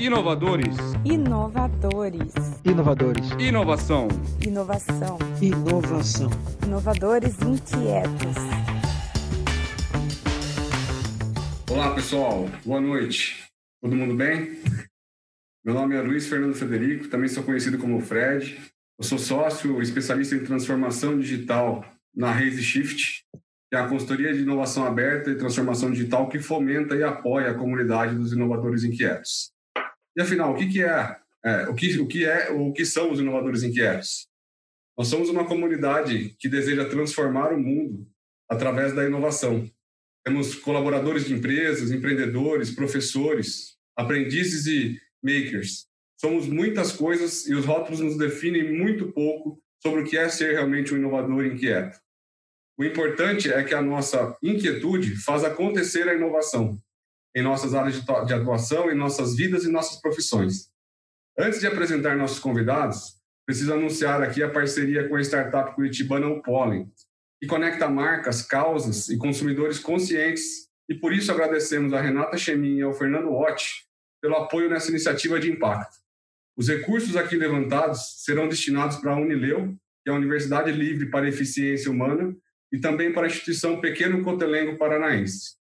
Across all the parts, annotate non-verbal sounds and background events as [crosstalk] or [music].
Inovadores. Inovadores. Inovadores. Inovação. Inovação. Inovação. Inovadores inquietos. Olá, pessoal. Boa noite. Todo mundo bem? Meu nome é Luiz Fernando Federico, também sou conhecido como Fred. Eu sou sócio especialista em transformação digital na Raise Shift, que é a consultoria de inovação aberta e transformação digital que fomenta e apoia a comunidade dos inovadores inquietos. E afinal, o que, que é, é, o, que, o que é, o que são os inovadores inquietos? Nós somos uma comunidade que deseja transformar o mundo através da inovação. Temos colaboradores de empresas, empreendedores, professores, aprendizes e makers. Somos muitas coisas e os rótulos nos definem muito pouco sobre o que é ser realmente um inovador inquieto. O importante é que a nossa inquietude faz acontecer a inovação em nossas áreas de atuação, em nossas vidas e nossas profissões. Antes de apresentar nossos convidados, preciso anunciar aqui a parceria com a startup curitibana O Pollen, que conecta marcas, causas e consumidores conscientes, e por isso agradecemos a Renata Chemin e ao Fernando Ott pelo apoio nessa iniciativa de impacto. Os recursos aqui levantados serão destinados para a Unileu, que é a Universidade Livre para Eficiência Humana, e também para a instituição Pequeno Cotelengo Paranaense.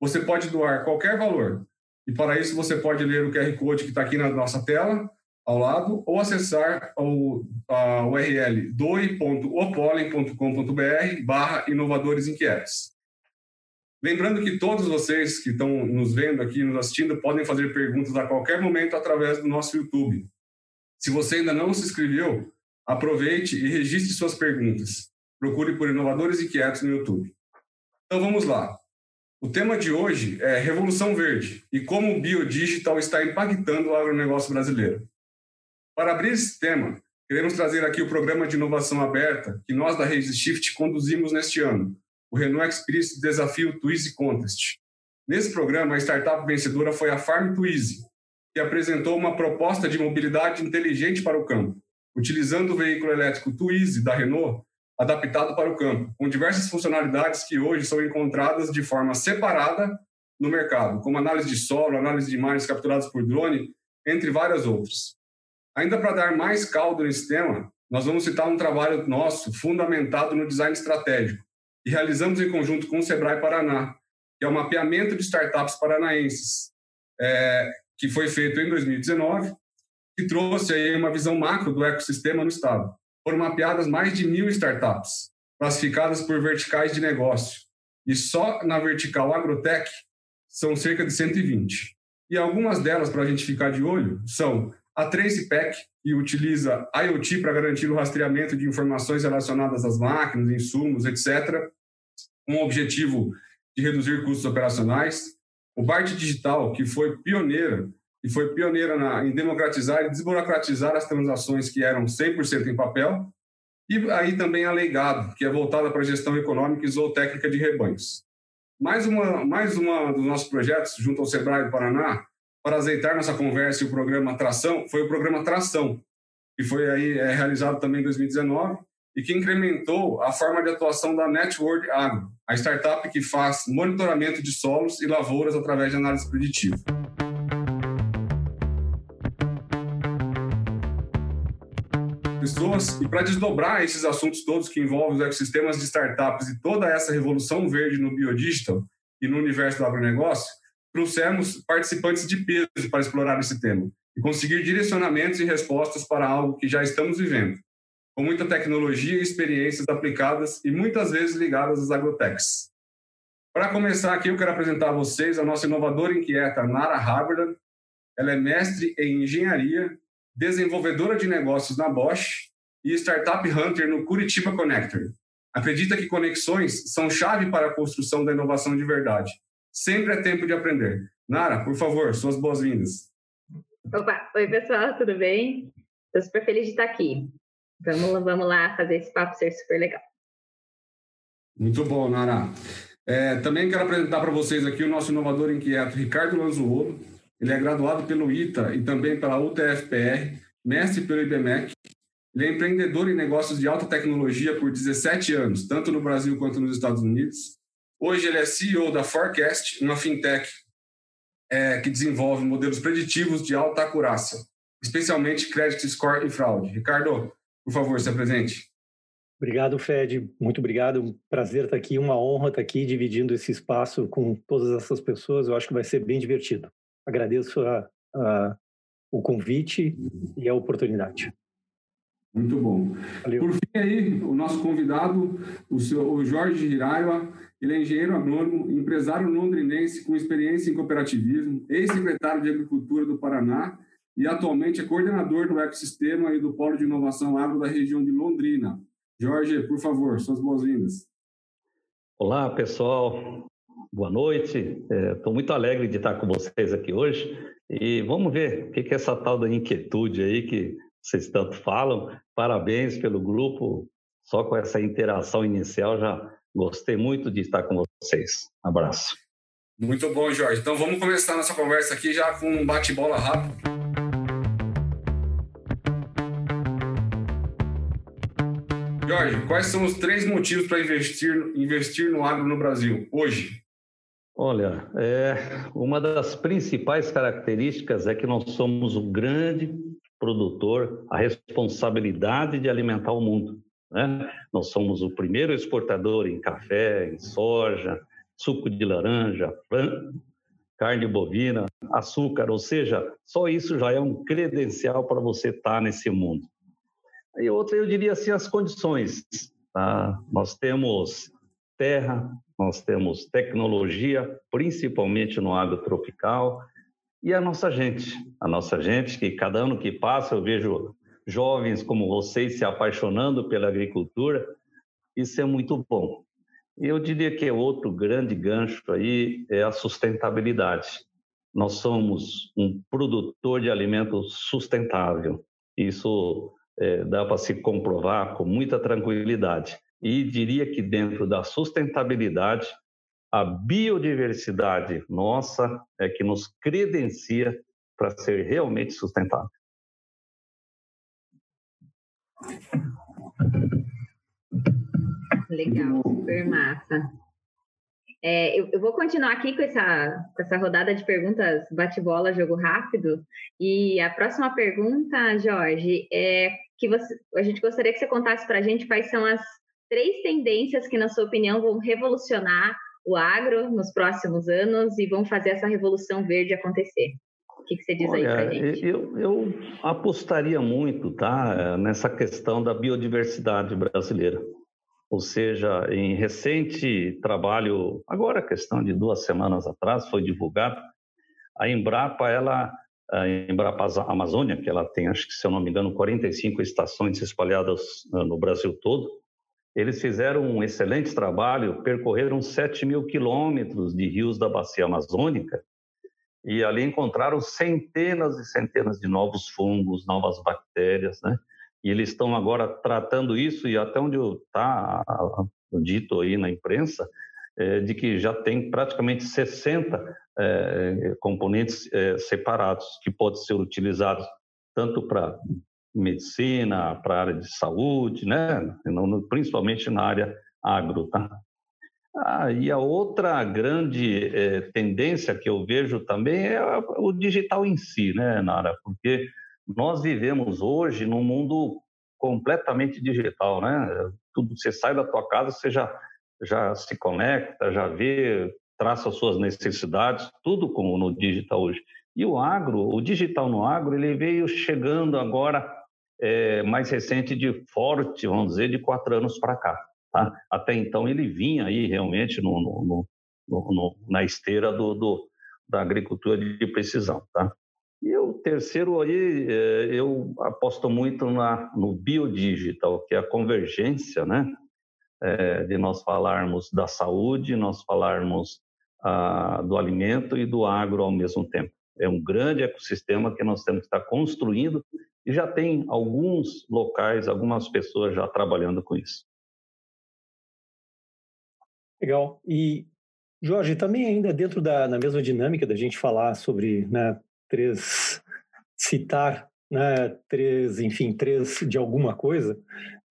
Você pode doar qualquer valor, e para isso você pode ler o QR Code que está aqui na nossa tela, ao lado, ou acessar o, a URL doi.opolen.com.br barra inovadores inquietos. Lembrando que todos vocês que estão nos vendo aqui, nos assistindo, podem fazer perguntas a qualquer momento através do nosso YouTube. Se você ainda não se inscreveu, aproveite e registre suas perguntas. Procure por Inovadores Inquietos no YouTube. Então vamos lá. O tema de hoje é Revolução Verde e como o biodigital está impactando o agronegócio brasileiro. Para abrir esse tema, queremos trazer aqui o programa de inovação aberta que nós da Rede Shift conduzimos neste ano, o Renault Experience Desafio Twizy Contest. Nesse programa, a startup vencedora foi a Farm Twizy, que apresentou uma proposta de mobilidade inteligente para o campo, utilizando o veículo elétrico Twizy da Renault adaptado para o campo, com diversas funcionalidades que hoje são encontradas de forma separada no mercado, como análise de solo, análise de imagens capturadas por drone, entre várias outras. Ainda para dar mais caldo nesse tema, nós vamos citar um trabalho nosso fundamentado no design estratégico, e realizamos em conjunto com o Sebrae Paraná, que é o mapeamento de startups paranaenses, é, que foi feito em 2019, que trouxe aí uma visão macro do ecossistema no estado foram mapeadas mais de mil startups, classificadas por verticais de negócio. E só na vertical Agrotech são cerca de 120. E algumas delas, para a gente ficar de olho, são a TracePack, que utiliza IoT para garantir o rastreamento de informações relacionadas às máquinas, insumos, etc., com o objetivo de reduzir custos operacionais. O BART Digital, que foi pioneira e foi pioneira na, em democratizar e desburocratizar as transações que eram 100% em papel, e aí também a Legado, que é voltada para gestão econômica e zootécnica de rebanhos. Mais uma, mais uma dos nossos projetos, junto ao Sebrae do Paraná, para azeitar nossa conversa e o programa Tração, foi o programa Tração, que foi aí é, realizado também em 2019 e que incrementou a forma de atuação da Network Agro, a startup que faz monitoramento de solos e lavouras através de análise preditiva. Pessoas. E para desdobrar esses assuntos todos que envolvem os ecossistemas de startups e toda essa revolução verde no biodigital e no universo do agronegócio, trouxemos participantes de peso para explorar esse tema e conseguir direcionamentos e respostas para algo que já estamos vivendo, com muita tecnologia e experiências aplicadas e muitas vezes ligadas às agrotechs. Para começar aqui, eu quero apresentar a vocês a nossa inovadora inquieta, Nara Haberland. Ela é mestre em engenharia desenvolvedora de negócios na Bosch e Startup Hunter no Curitiba Connector. Acredita que conexões são chave para a construção da inovação de verdade. Sempre é tempo de aprender. Nara, por favor, suas boas-vindas. Opa, oi pessoal, tudo bem? Estou super feliz de estar aqui. Vamos, vamos lá fazer esse papo ser super legal. Muito bom, Nara. É, também quero apresentar para vocês aqui o nosso inovador inquieto, Ricardo Lanzuolo. Ele é graduado pelo ITA e também pela UTFPR, mestre pelo IBMEC. Ele é empreendedor em negócios de alta tecnologia por 17 anos, tanto no Brasil quanto nos Estados Unidos. Hoje ele é CEO da Forecast, uma fintech é, que desenvolve modelos preditivos de alta acurácia, especialmente credit score e fraude. Ricardo, por favor, se apresente. Obrigado, Fed. Muito obrigado. Um prazer estar aqui, uma honra estar aqui dividindo esse espaço com todas essas pessoas. Eu acho que vai ser bem divertido. Agradeço a, a, o convite e a oportunidade. Muito bom. Valeu. Por fim, aí, o nosso convidado, o, seu, o Jorge Hiraiwa, ele é engenheiro agrônomo, empresário londrinense com experiência em cooperativismo, ex-secretário de Agricultura do Paraná e atualmente é coordenador do ecossistema e do Polo de Inovação Agro da região de Londrina. Jorge, por favor, suas boas-vindas. Olá, pessoal. Boa noite. Estou é, muito alegre de estar com vocês aqui hoje. E vamos ver o que, é essa tal da inquietude aí que vocês tanto falam. Parabéns pelo grupo. Só com essa interação inicial já gostei muito de estar com vocês. Um abraço. Muito bom, Jorge. Então vamos começar nossa conversa aqui já com um bate-bola rápido. Jorge, quais são os três motivos para investir, investir no agro no Brasil hoje? Olha, é, uma das principais características é que nós somos o grande produtor, a responsabilidade de alimentar o mundo. Né? Nós somos o primeiro exportador em café, em soja, suco de laranja, carne bovina, açúcar, ou seja, só isso já é um credencial para você estar nesse mundo. E outra, eu diria assim, as condições. Tá? Nós temos terra, nós temos tecnologia, principalmente no agrotropical, e a nossa gente. A nossa gente, que cada ano que passa eu vejo jovens como vocês se apaixonando pela agricultura, isso é muito bom. Eu diria que outro grande gancho aí é a sustentabilidade. Nós somos um produtor de alimentos sustentável. Isso é, dá para se comprovar com muita tranquilidade. E diria que dentro da sustentabilidade, a biodiversidade nossa é que nos credencia para ser realmente sustentável. Legal, super massa. É, eu, eu, vou continuar aqui com essa, com essa rodada de perguntas bate-bola, jogo rápido. E a próxima pergunta, Jorge, é que você, a gente gostaria que você contasse para a gente quais são as três tendências que, na sua opinião, vão revolucionar o agro nos próximos anos e vão fazer essa revolução verde acontecer. O que, que você diz Olha, aí para gente? Eu, eu apostaria muito tá, nessa questão da biodiversidade brasileira. Ou seja, em recente trabalho, agora questão de duas semanas atrás, foi divulgado, a Embrapa, ela, a Embrapa Amazônia, que ela tem, acho que se eu não me engano, 45 estações espalhadas no Brasil todo, eles fizeram um excelente trabalho, percorreram 7 mil quilômetros de rios da bacia amazônica e ali encontraram centenas e centenas de novos fungos, novas bactérias, né? e eles estão agora tratando isso, e até onde está dito aí na imprensa, é, de que já tem praticamente 60 é, componentes é, separados que podem ser utilizados tanto para medicina, para a área de saúde, né? principalmente na área agro. Tá? Ah, e a outra grande é, tendência que eu vejo também é o digital em si, né, Nara? Porque nós vivemos hoje num mundo completamente digital, né? Tudo você sai da tua casa, você já já se conecta, já vê, traça as suas necessidades, tudo como no digital hoje. E o agro, o digital no agro, ele veio chegando agora é, mais recente de forte, vamos dizer, de quatro anos para cá. Tá? Até então ele vinha aí realmente no, no, no, na esteira do, do, da agricultura de precisão. Tá? E o terceiro aí, é, eu aposto muito na, no biodigital, que é a convergência, né? É, de nós falarmos da saúde, nós falarmos ah, do alimento e do agro ao mesmo tempo. É um grande ecossistema que nós temos que estar construindo e já tem alguns locais, algumas pessoas já trabalhando com isso. Legal. E Jorge, também ainda dentro da na mesma dinâmica da gente falar sobre né, três, citar né, três, enfim, três de alguma coisa,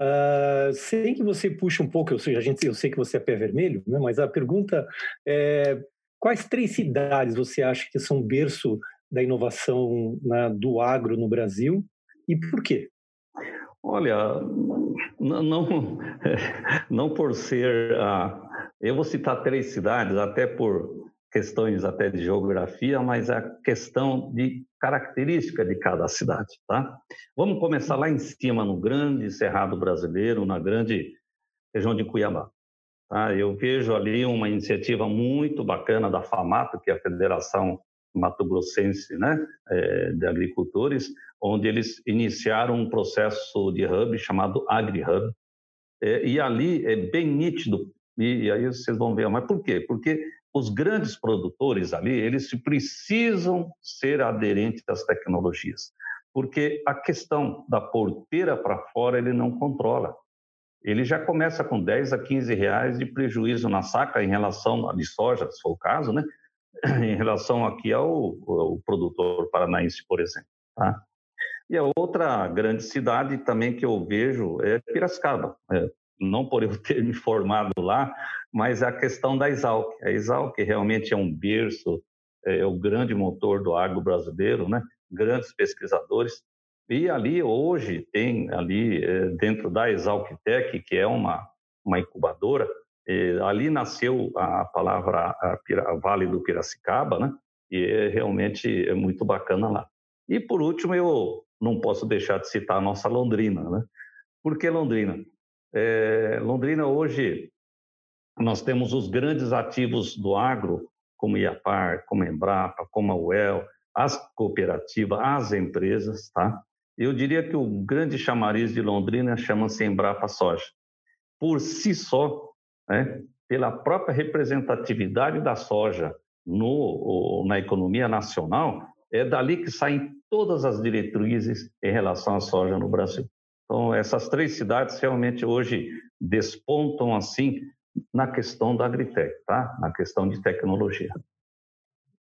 uh, sem que você puxe um pouco, eu sei, a gente, eu sei que você é pé vermelho, né, mas a pergunta é quais três cidades você acha que são berço da inovação né, do agro no Brasil e por quê? Olha, não, [laughs] não por ser. eu vou citar três cidades, até por questões até de geografia, mas a questão de característica de cada cidade, tá? Vamos começar lá em cima, no grande Cerrado brasileiro, na grande região de Cuiabá. Tá? Eu vejo ali uma iniciativa muito bacana da FAMATO, que é a Federação Mato Grossense né, é, de Agricultores, onde eles iniciaram um processo de hub chamado AgriHub. É, e ali é bem nítido, e, e aí vocês vão ver, mas por quê? Porque os grandes produtores ali, eles precisam ser aderentes às tecnologias, porque a questão da porteira para fora ele não controla. Ele já começa com 10 a 15 reais de prejuízo na saca em relação a de soja, se for o caso, né? [clears throat] em relação aqui ao, ao produtor paranaense, por exemplo. Tá? E a outra grande cidade também que eu vejo é Piracicaba. É, não por eu ter me formado lá, mas a questão da Exalc. A Exalc realmente é um berço, é, é o grande motor do agro brasileiro, né? grandes pesquisadores. E ali hoje tem ali é, dentro da Exalctec, que é uma, uma incubadora, é, ali nasceu a palavra a Pira, Vale do Piracicaba, né? E é, realmente é muito bacana lá. E por último, eu não posso deixar de citar a nossa Londrina, né? Por que Londrina? É, Londrina hoje nós temos os grandes ativos do agro, como IAPAR, como Embrapa, como a UEL, as cooperativas, as empresas, tá? Eu diria que o grande chamariz de Londrina chama-se Embrapa Soja. Por si só, né, pela própria representatividade da soja no, na economia nacional, é dali que saem todas as diretrizes em relação à soja no Brasil. Então, essas três cidades realmente hoje despontam assim na questão da Agritec, tá? Na questão de tecnologia.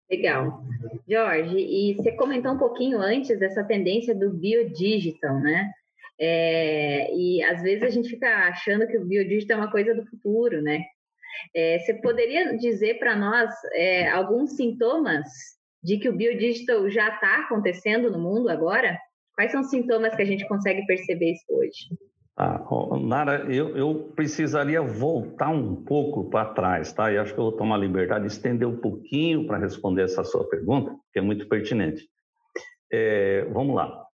Legal. Jorge, e você comentou um pouquinho antes dessa tendência do biodigital, né? É, e às vezes a gente fica achando que o biodigital é uma coisa do futuro, né? É, você poderia dizer para nós é, alguns sintomas de que o biodigital já está acontecendo no mundo agora? Quais são os sintomas que a gente consegue perceber isso hoje? Ah, Nara, eu, eu, precisaria voltar um pouco para trás, tá? E acho que eu vou tomar a liberdade de estender um pouquinho para responder essa sua pergunta, que é muito pertinente. É, vamos lá.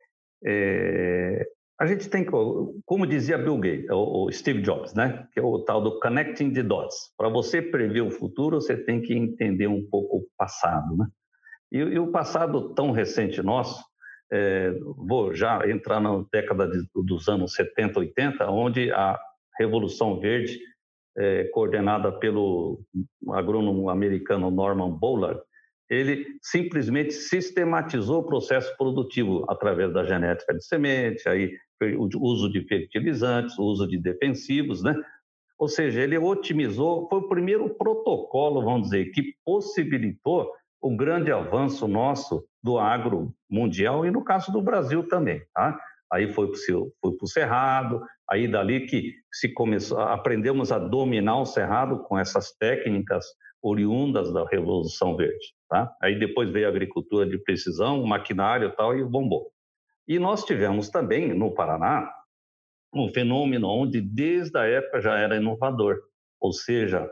É, a gente tem, como dizia Bill Gates, o Steve Jobs, né? Que é o tal do connecting the dots. Para você prever o futuro, você tem que entender um pouco o passado, né? E, e o passado tão recente nosso, é, vou já entrar na década de, dos anos 70, 80, onde a Revolução Verde, é, coordenada pelo agrônomo americano Norman Bollard, ele simplesmente sistematizou o processo produtivo através da genética de semente, aí o uso de fertilizantes, o uso de defensivos, né? Ou seja, ele otimizou, foi o primeiro protocolo, vamos dizer, que possibilitou o grande avanço nosso do agro mundial e no caso do Brasil também, tá? Aí foi para o Cerrado, aí dali que se começou, aprendemos a dominar o Cerrado com essas técnicas oriundas da Revolução Verde, tá? Aí depois veio a agricultura de precisão, maquinário tal, e bombou. E nós tivemos também, no Paraná, um fenômeno onde desde a época já era inovador, ou seja,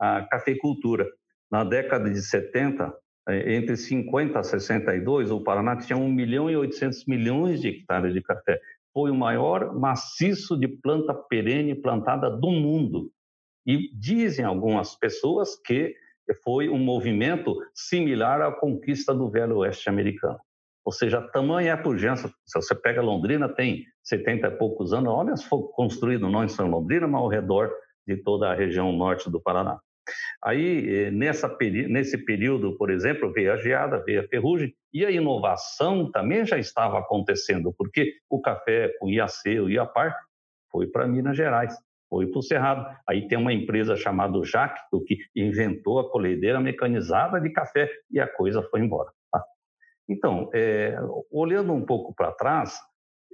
a cafeicultura. Na década de 70, é, entre 50 e 62, o Paraná tinha 1 milhão e 800 milhões de hectares de café. Foi o maior maciço de planta perene plantada do mundo. E dizem algumas pessoas que foi um movimento similar à conquista do Velho Oeste americano. Ou seja, tamanha é a. Se você pega Londrina, tem 70 e poucos anos, olha foi construído não em São Londrina, mas ao redor de toda a região norte do Paraná. Aí, eh, nessa, nesse período, por exemplo, veio a geada, veio a ferrugem, e a inovação também já estava acontecendo, porque o café com IAC, o IAPAR, foi para Minas Gerais, foi para o Cerrado. Aí tem uma empresa chamada Jacto, que inventou a colhedeira mecanizada de café, e a coisa foi embora. Tá? Então, é, olhando um pouco para trás,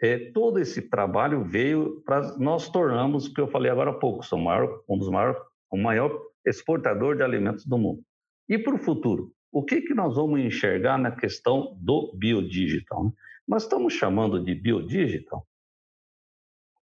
é, todo esse trabalho veio para nós tornamos o que eu falei agora há pouco, somos maior, um dos maiores, o maior exportador de alimentos do mundo. E para o futuro? O que, que nós vamos enxergar na questão do biodigital? Né? Nós estamos chamando de biodigital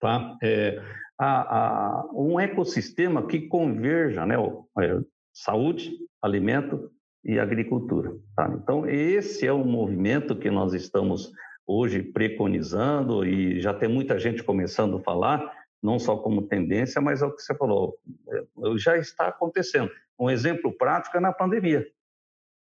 tá? É, a, a, um ecossistema que converja né? É, saúde, alimento e agricultura. Tá? Então, esse é o movimento que nós estamos hoje preconizando e já tem muita gente começando a falar, não só como tendência, mas é o que você falou, é, já está acontecendo. Um exemplo prático é na pandemia.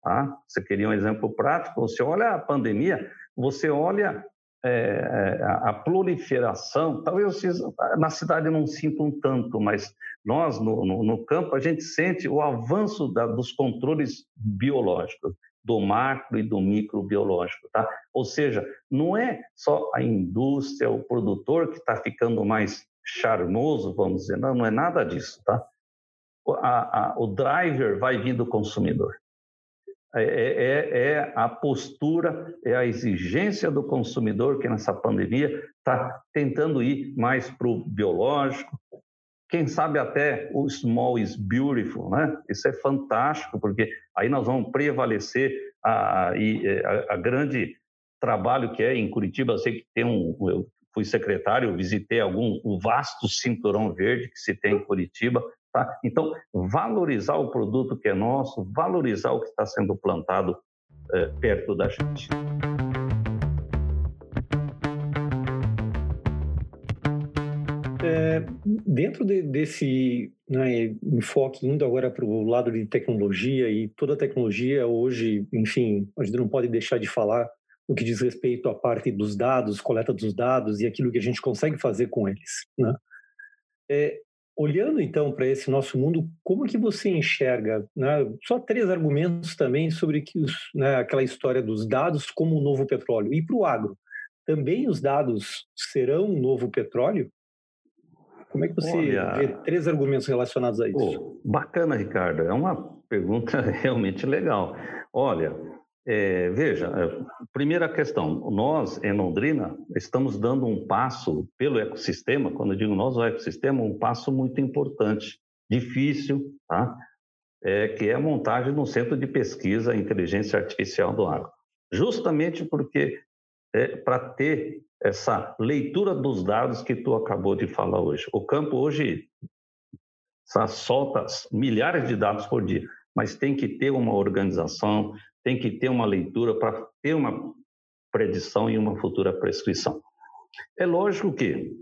Tá? Você queria um exemplo prático? Você olha a pandemia, você olha é, a proliferação, talvez vocês na cidade não sintam tanto, mas nós no, no, no campo a gente sente o avanço da, dos controles biológicos, do macro e do microbiológico, tá? Ou seja, não é só a indústria, o produtor que está ficando mais charmoso, vamos dizer, não, não é nada disso, tá? A, a, o driver vai vir do consumidor. É, é, é, é, a postura, é a exigência do consumidor que nessa pandemia está tentando ir mais para o biológico. Quem sabe até o small is beautiful, né? Isso é fantástico, porque aí nós vamos prevalecer a, a, é, a grande trabalho que é em Curitiba. Eu sei que tem um, eu fui secretário, visitei algum o vasto cinturão verde que se tem em Curitiba, Tá? Então, valorizar o produto que é nosso, valorizar o que está sendo plantado é, perto da gente. É, dentro de, desse né, enfoque, indo agora para o lado de tecnologia, e toda tecnologia hoje, enfim, a gente não pode deixar de falar no que diz respeito à parte dos dados, coleta dos dados e aquilo que a gente consegue fazer com eles. Né? É, Olhando então para esse nosso mundo, como que você enxerga? Né, só três argumentos também sobre que os, né, aquela história dos dados como um novo petróleo. E para o agro, também os dados serão um novo petróleo? Como é que você Olha, vê três argumentos relacionados a isso? bacana, Ricardo. É uma pergunta [laughs] realmente legal. Olha, é, veja, é, primeira questão, nós em Londrina estamos dando um passo pelo ecossistema, quando eu digo nós, o ecossistema, um passo muito importante, difícil, tá? É, que é a montagem de um centro de pesquisa inteligência artificial do agro. Justamente porque é, para ter essa leitura dos dados que tu acabou de falar hoje. O campo hoje solta milhares de dados por dia, mas tem que ter uma organização, tem que ter uma leitura para ter uma predição e uma futura prescrição. É lógico que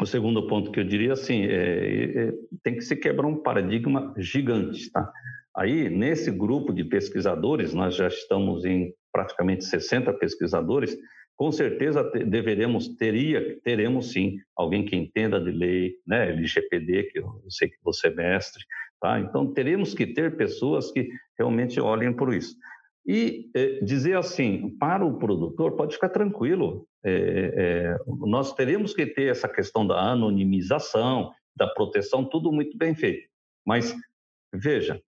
o segundo ponto que eu diria assim é, é, tem que se quebrar um paradigma gigante, tá? Aí nesse grupo de pesquisadores nós já estamos em praticamente 60 pesquisadores. Com certeza deveremos teria teremos sim alguém que entenda de lei, né, LGPD que eu sei que você é mestre, tá? Então teremos que ter pessoas que realmente olhem por isso. E é, dizer assim, para o produtor, pode ficar tranquilo, é, é, nós teremos que ter essa questão da anonimização, da proteção, tudo muito bem feito. Mas, veja,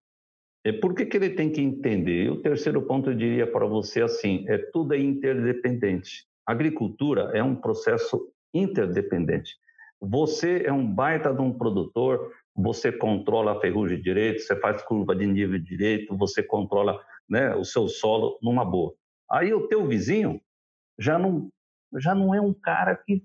é, por que, que ele tem que entender? E o terceiro ponto eu diria para você assim, é tudo é interdependente. A agricultura é um processo interdependente. Você é um baita de um produtor, você controla a ferrugem direito, você faz curva de nível direito, você controla né, o seu solo numa boa. Aí o teu vizinho já não, já não é um cara que,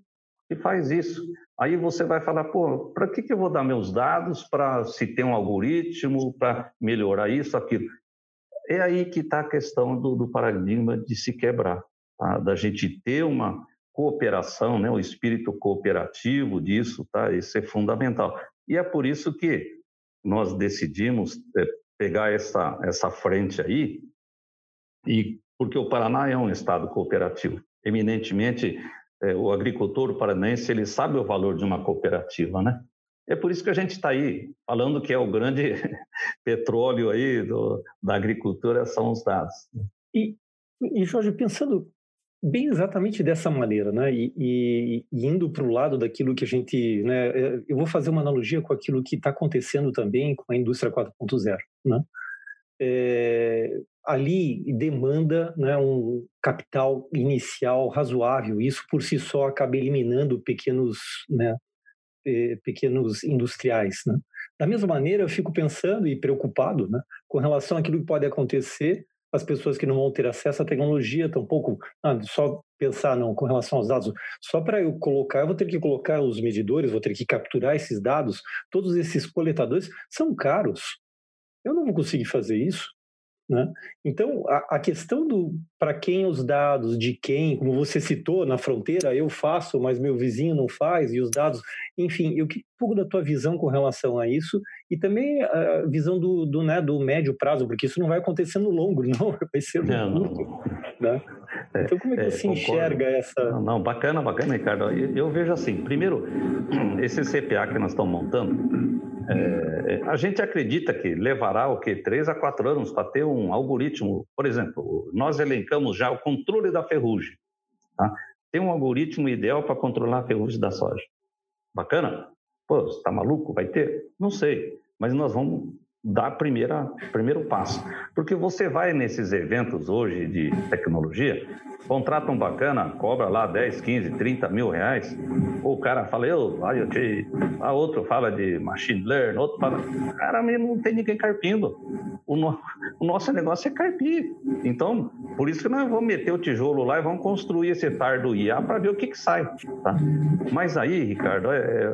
que faz isso. Aí você vai falar, pô, para que, que eu vou dar meus dados para se tem um algoritmo para melhorar isso, aquilo? É aí que está a questão do, do, paradigma de se quebrar, tá? da gente ter uma cooperação, né? o espírito cooperativo disso, tá? isso é fundamental. E é por isso que nós decidimos é, pegar essa, essa frente aí, e porque o Paraná é um estado cooperativo. Eminentemente, é, o agricultor paranaense ele sabe o valor de uma cooperativa, né? É por isso que a gente está aí falando que é o grande [laughs] petróleo aí do, da agricultura são os dados. E, e Jorge, pensando bem exatamente dessa maneira, né? E, e, e indo para o lado daquilo que a gente, né? É, eu vou fazer uma analogia com aquilo que está acontecendo também com a indústria 4.0, né? É, ali demanda né, um capital inicial razoável. Isso por si só acaba eliminando pequenos, né, pequenos industriais. Né? Da mesma maneira, eu fico pensando e preocupado né, com relação àquilo que pode acontecer as pessoas que não vão ter acesso à tecnologia, tampouco ah, só pensar não com relação aos dados, só para eu colocar, eu vou ter que colocar os medidores, vou ter que capturar esses dados, todos esses coletadores são caros. Eu não vou conseguir fazer isso. Né? Então, a, a questão do para quem os dados, de quem, como você citou, na fronteira, eu faço, mas meu vizinho não faz, e os dados, enfim, eu queria um pouco da tua visão com relação a isso, e também a visão do, do, né, do médio prazo, porque isso não vai acontecer no longo, [laughs] não, vai ser no não, curto. Né? É, então, como é que é, você concordo. enxerga essa. Não, não, bacana, bacana, Ricardo. Eu, eu vejo assim: primeiro, [clears throat] esse CPA que nós estamos montando, é, a gente acredita que levará o que três a quatro anos para ter um algoritmo. Por exemplo, nós elencamos já o controle da ferrugem. Tá? Tem um algoritmo ideal para controlar a ferrugem da soja. Bacana? Pô, você está maluco? Vai ter? Não sei. Mas nós vamos dar primeira, primeiro passo. Porque você vai nesses eventos hoje de tecnologia, contrata um bacana, cobra lá 10, 15, 30 mil reais, o cara fala, eu, IoT, a outro fala de machine learning, outro fala, cara, não tem ninguém carpindo. O, no, o nosso negócio é carpir. Então, por isso que nós vamos meter o tijolo lá e vamos construir esse tardo IA para ver o que, que sai. Tá? Mas aí, Ricardo, é, é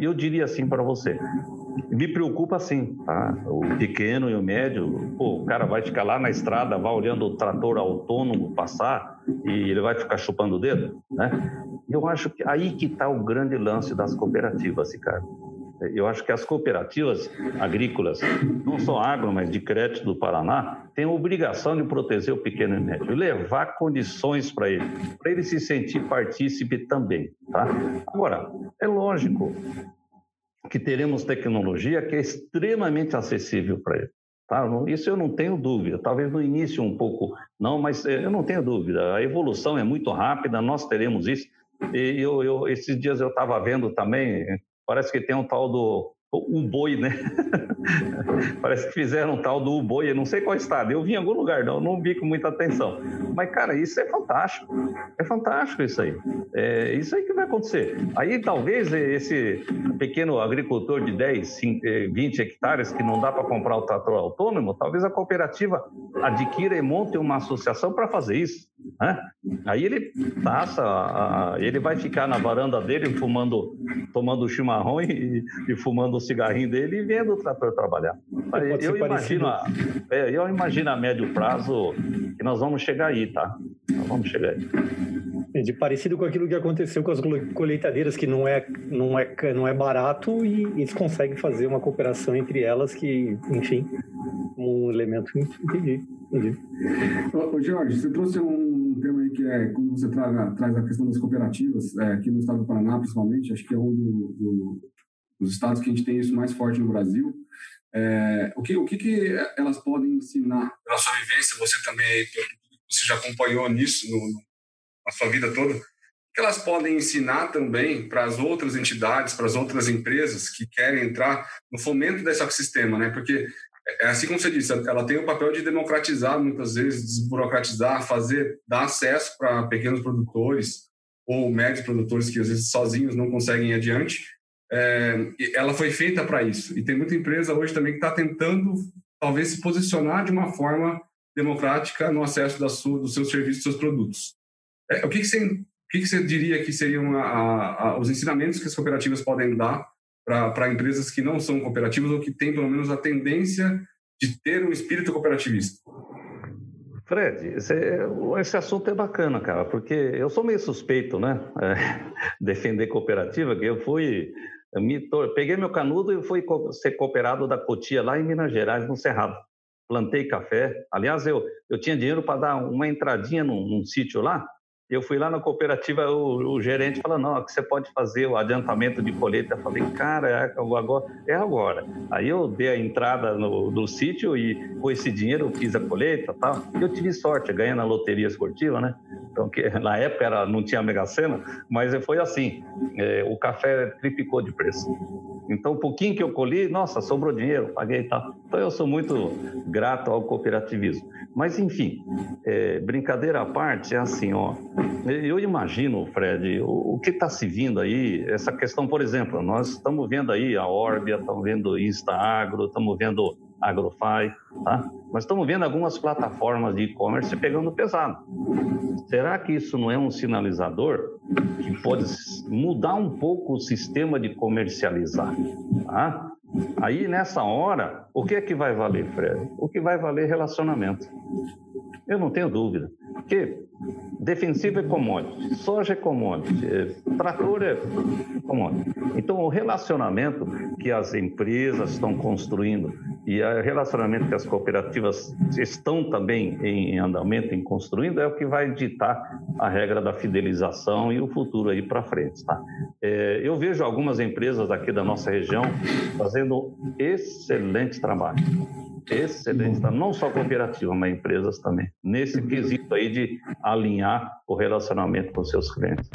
eu diria assim para você, me preocupa sim, tá? O pequeno e o médio, pô, o cara vai ficar lá na estrada, vai olhando o trator autônomo passar e ele vai ficar chupando o dedo, né? Eu acho que aí que está o grande lance das cooperativas, Ricardo. Eu acho que as cooperativas agrícolas, não só agro, mas de crédito do Paraná, têm a obrigação de proteger o pequeno e médio levar condições para ele, para ele se sentir partícipe também. Tá? Agora, é lógico, que teremos tecnologia que é extremamente acessível para ele. Tá? Isso eu não tenho dúvida. Talvez no início um pouco não, mas eh, eu não tenho dúvida. A evolução é muito rápida, nós teremos isso. E eu, eu esses dias eu estava vendo também, parece que tem um tal do o boi, né? [laughs] Parece que fizeram um tal do boi, eu não sei qual estado. Eu vi em algum lugar, não, não vi com muita atenção. Mas, cara, isso é fantástico. É fantástico isso aí. É isso aí que vai acontecer. Aí, talvez, esse pequeno agricultor de 10, 20 hectares que não dá para comprar o trator autônomo, talvez a cooperativa adquira e monte uma associação para fazer isso. Né? Aí ele passa, ele vai ficar na varanda dele fumando, tomando chimarrão e, e fumando o cigarrinho dele e vendo o trator trabalhar. Eu imagino, a, é, eu imagino a médio prazo que nós vamos chegar aí, tá? Nós vamos chegar aí. De parecido com aquilo que aconteceu com as colheitadeiras, que não é, não é, não é barato e eles conseguem fazer uma cooperação entre elas que, enfim, um elemento. Entendi, entendi. Ô, Jorge, você trouxe um tema aí que é quando você traz, traz a questão das cooperativas, é, aqui no estado do Paraná, principalmente, acho que é um do, do, dos estados que a gente tem isso mais forte no Brasil. É, o que, o que, que elas podem ensinar? Pela sua vivência, você também, você já acompanhou nisso no, na sua vida toda, que elas podem ensinar também para as outras entidades, para as outras empresas que querem entrar no fomento desse ecossistema, né? Porque é assim como você disse, ela tem o papel de democratizar, muitas vezes desburocratizar, fazer, dar acesso para pequenos produtores ou médios produtores que às vezes sozinhos não conseguem ir adiante. É, ela foi feita para isso. E tem muita empresa hoje também que está tentando, talvez, se posicionar de uma forma democrática no acesso da sua, dos seus serviços, dos seus produtos. É, o que, que, você, o que, que você diria que seriam a, a, os ensinamentos que as cooperativas podem dar para empresas que não são cooperativas ou que têm, pelo menos, a tendência de ter um espírito cooperativista? Fred, esse, esse, assunto é bacana, cara, porque eu sou meio suspeito, né? É, [laughs] defender cooperativa, que eu fui. Eu me, peguei meu canudo e fui ser cooperado da Cotia lá em Minas Gerais, no Cerrado. Plantei café. Aliás, eu, eu tinha dinheiro para dar uma entradinha num, num sítio lá, eu fui lá na cooperativa, o, o gerente falou, não, que você pode fazer o adiantamento de colheita. Eu falei, cara, é agora. É agora. Aí eu dei a entrada no, no sítio e com esse dinheiro eu fiz a colheita e tal. E eu tive sorte, ganhei na loteria esportiva, né? então que [laughs] na época era, não tinha Mega Sena, mas foi assim, é, o café triplicou de preço. Então, o pouquinho que eu colhi, nossa, sobrou dinheiro, paguei e tal. Então, eu sou muito grato ao cooperativismo. Mas, enfim, é, brincadeira à parte, é assim, ó. Eu imagino, Fred, o, que está se vindo aí, essa questão, por exemplo, nós estamos vendo aí a Orbia, estamos vendo InstaAgro, estamos vendo Agrofy, tá? Mas estamos vendo algumas plataformas de e-commerce pegando pesado. Será que isso não é um sinalizador que pode mudar um pouco o sistema de comercializar? Tá? Aí, nessa hora, o que é que vai valer, Fred? O que vai valer é relacionamento. Eu não tenho dúvida. Porque defensivo é commodity, soja é commodity, é, trator é commodity. Então, o relacionamento que as empresas estão construindo e o relacionamento que as cooperativas estão também em andamento, em construindo, é o que vai ditar a regra da fidelização e o futuro aí para frente. Tá? É, eu vejo algumas empresas aqui da nossa região fazendo excelente trabalho Excelente, tá? não só cooperativa, mas empresas também, nesse quesito aí de alinhar o relacionamento com seus clientes.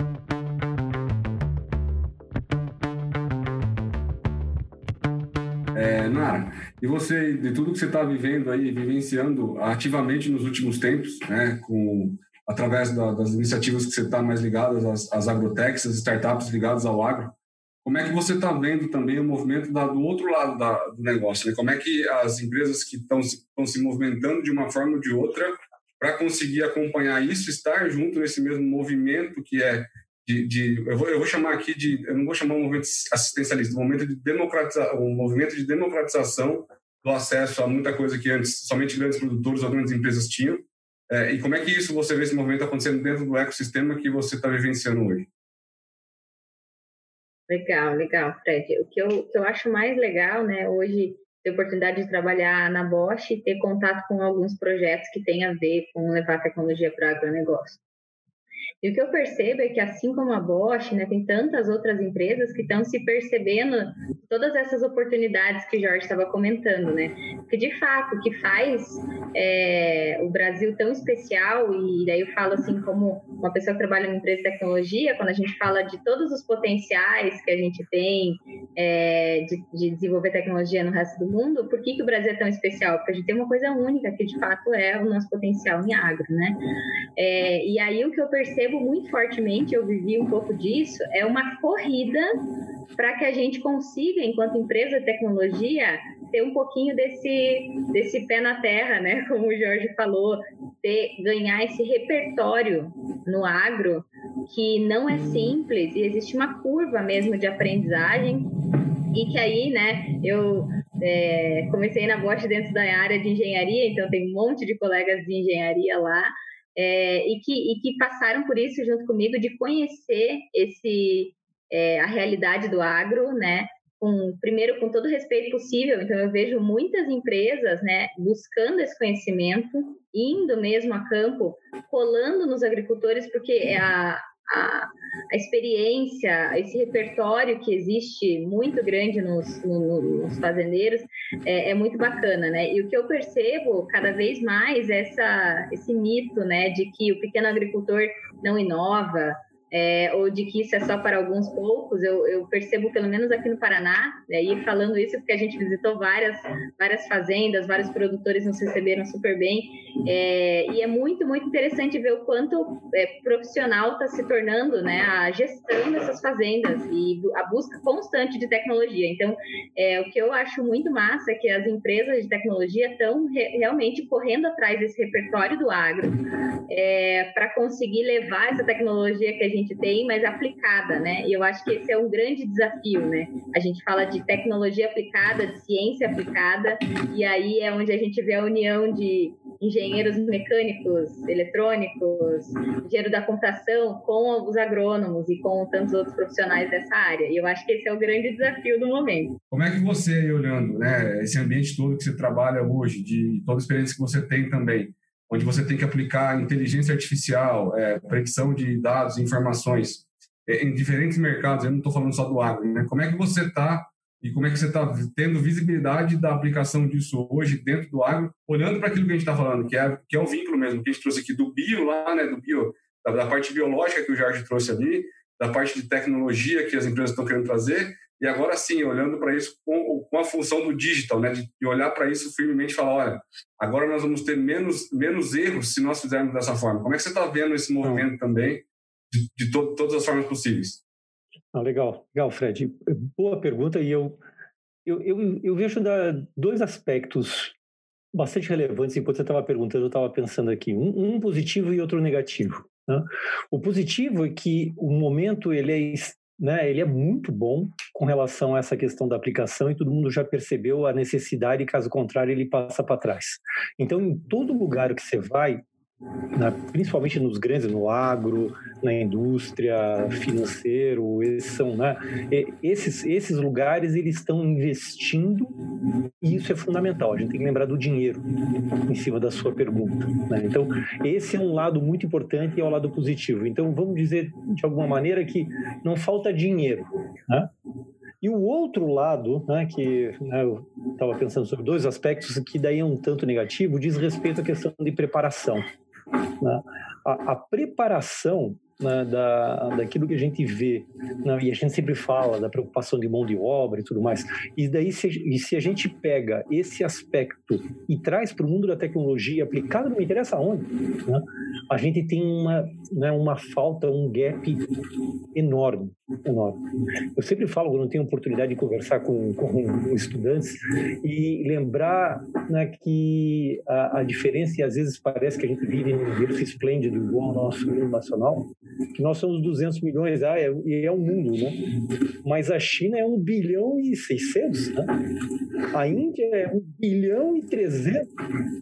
É, Nara, e você, de tudo que você está vivendo aí, vivenciando ativamente nos últimos tempos, né, com, através da, das iniciativas que você está mais ligadas às, às agrotechs, às startups ligadas ao agro, como é que você está vendo também o movimento da, do outro lado da, do negócio? Né? Como é que as empresas que estão se movimentando de uma forma ou de outra para conseguir acompanhar isso, estar junto nesse mesmo movimento que é de, de eu, vou, eu, vou, chamar aqui de, eu não vou chamar um movimento assistencialista, um movimento de democratização, um movimento de democratização do acesso a muita coisa que antes somente grandes produtores ou grandes empresas tinham. É, e como é que isso você vê esse movimento acontecendo dentro do ecossistema que você está vivenciando hoje? Legal, legal, Fred. O que eu, o que eu acho mais legal, né, hoje, ter oportunidade de trabalhar na Bosch e ter contato com alguns projetos que têm a ver com levar tecnologia para o agronegócio. E o que eu percebo é que, assim como a Bosch, né, tem tantas outras empresas que estão se percebendo todas essas oportunidades que o Jorge estava comentando, né? Porque, de fato, o que faz é, o Brasil tão especial, e daí eu falo assim, como uma pessoa que trabalha em empresa de tecnologia, quando a gente fala de todos os potenciais que a gente tem é, de, de, desenvolver tecnologia no resto do mundo, por que, que o Brasil é tão especial? Porque a gente tem uma coisa única, que de fato é o nosso potencial em agro, né? É, e aí o que eu percebo percebo muito fortemente, eu vivi um pouco disso, é uma corrida para que a gente consiga, enquanto empresa de tecnologia, ter um pouquinho desse, desse pé na terra, né? [laughs] Como o Jorge falou, ter, ganhar esse repertório no agro, que não é simples e existe uma curva mesmo de aprendizagem e que aí, né, eu é, comecei na Bosch dentro da área de engenharia, então tem um monte de colegas de engenharia lá, é, e, que, e que passaram por isso junto comigo de conhecer esse é, a realidade do agro, né? Com, primeiro com todo o respeito possível. Então eu vejo muitas empresas, né, buscando esse conhecimento, indo mesmo a campo, colando nos agricultores, porque é a, a, a, experiência, esse repertório que existe muito grande nos, no, nos fazendeiros é, é, muito bacana, né? E o que eu percebo cada vez mais é essa, esse mito, né, de que o pequeno agricultor não inova, é, ou de que isso é só para alguns poucos, eu, eu, percebo, pelo menos aqui no Paraná, né, e falando isso porque a gente visitou várias, várias fazendas, vários produtores nos receberam super bem, é, e é muito, muito interessante ver o quanto é, profissional está se tornando né, a gestão dessas fazendas e a busca constante de tecnologia. Então, é, o que eu acho muito massa é que as empresas de tecnologia estão re, realmente correndo atrás desse repertório do agro é, para conseguir levar essa tecnologia que a gente gente tem, mas aplicada, né? E eu acho que esse é um grande desafio, né? A gente fala de tecnologia aplicada, de ciência aplicada, e aí é onde a gente vê a união de engenheiros mecânicos, eletrônicos, engenheiro da computação com os agrônomos e com tantos outros profissionais dessa área. E eu acho que esse é o grande desafio do momento. Como é que você, olhando né, esse ambiente todo que você trabalha hoje, de toda a experiência que você tem também, onde você tem que aplicar inteligência artificial, é, predicção de dados, informações é, em diferentes mercados. Eu não estou falando só do agro. Né? Como é que você está e como é que você está tendo visibilidade da aplicação disso hoje dentro do agro, olhando para aquilo que a gente está falando, que é, que é o vínculo mesmo que a gente trouxe aqui do bio lá, né, do bio, da, da parte biológica que o Jorge trouxe ali, da parte de tecnologia que as empresas estão querendo trazer, e agora sim, olhando para isso com, com, a função do digital, né, de, de olhar para isso firmemente e falar, olha, agora nós vamos ter menos, menos erros se nós fizermos dessa forma. Como é que você está vendo esse movimento também, de, de to, todas as formas possíveis? Ah, legal, legal, Fred. Boa pergunta e eu, eu, eu, eu vejo da, dois aspectos bastante relevantes enquanto você estava perguntando, eu estava pensando aqui, um, um, positivo e outro negativo. Né? O positivo é que o momento ele é né, ele é muito bom com relação a essa questão da aplicação e todo mundo já percebeu a necessidade, caso contrário, ele passa para trás. Então, em todo lugar que você vai, na, principalmente nos grandes, no agro, na indústria, financeiro, esses são, né? Esses, esses lugares eles estão investindo e isso é fundamental. A gente tem que lembrar do dinheiro em cima da sua pergunta. Né? Então, esse é um lado muito importante e é o lado positivo. Então, vamos dizer de alguma maneira que não falta dinheiro, né? E o outro lado, né, que né, eu estava pensando sobre dois aspectos que daí é um tanto negativo, diz respeito à questão de preparação. Né? A, a, preparação né, da, daquilo que a gente vê, né, e a gente sempre fala da preocupação de mão de obra e tudo mais, e daí se, e se a gente pega esse aspecto e traz para o mundo da tecnologia aplicado, não interessa onde, né, a gente tem uma, né, uma falta, um gap enorme, enorme. Eu sempre falo, quando tenho oportunidade de conversar com, com estudantes, e lembrar né, que a, a, diferença, e às vezes parece que a gente vive em um berço esplêndido igual ao nosso nacional, que nós somos 200 milhões, ah, é, é um mundo, né? Mas a China é 1 bilhão e 600, né? A Índia é 1 bilhão e 300.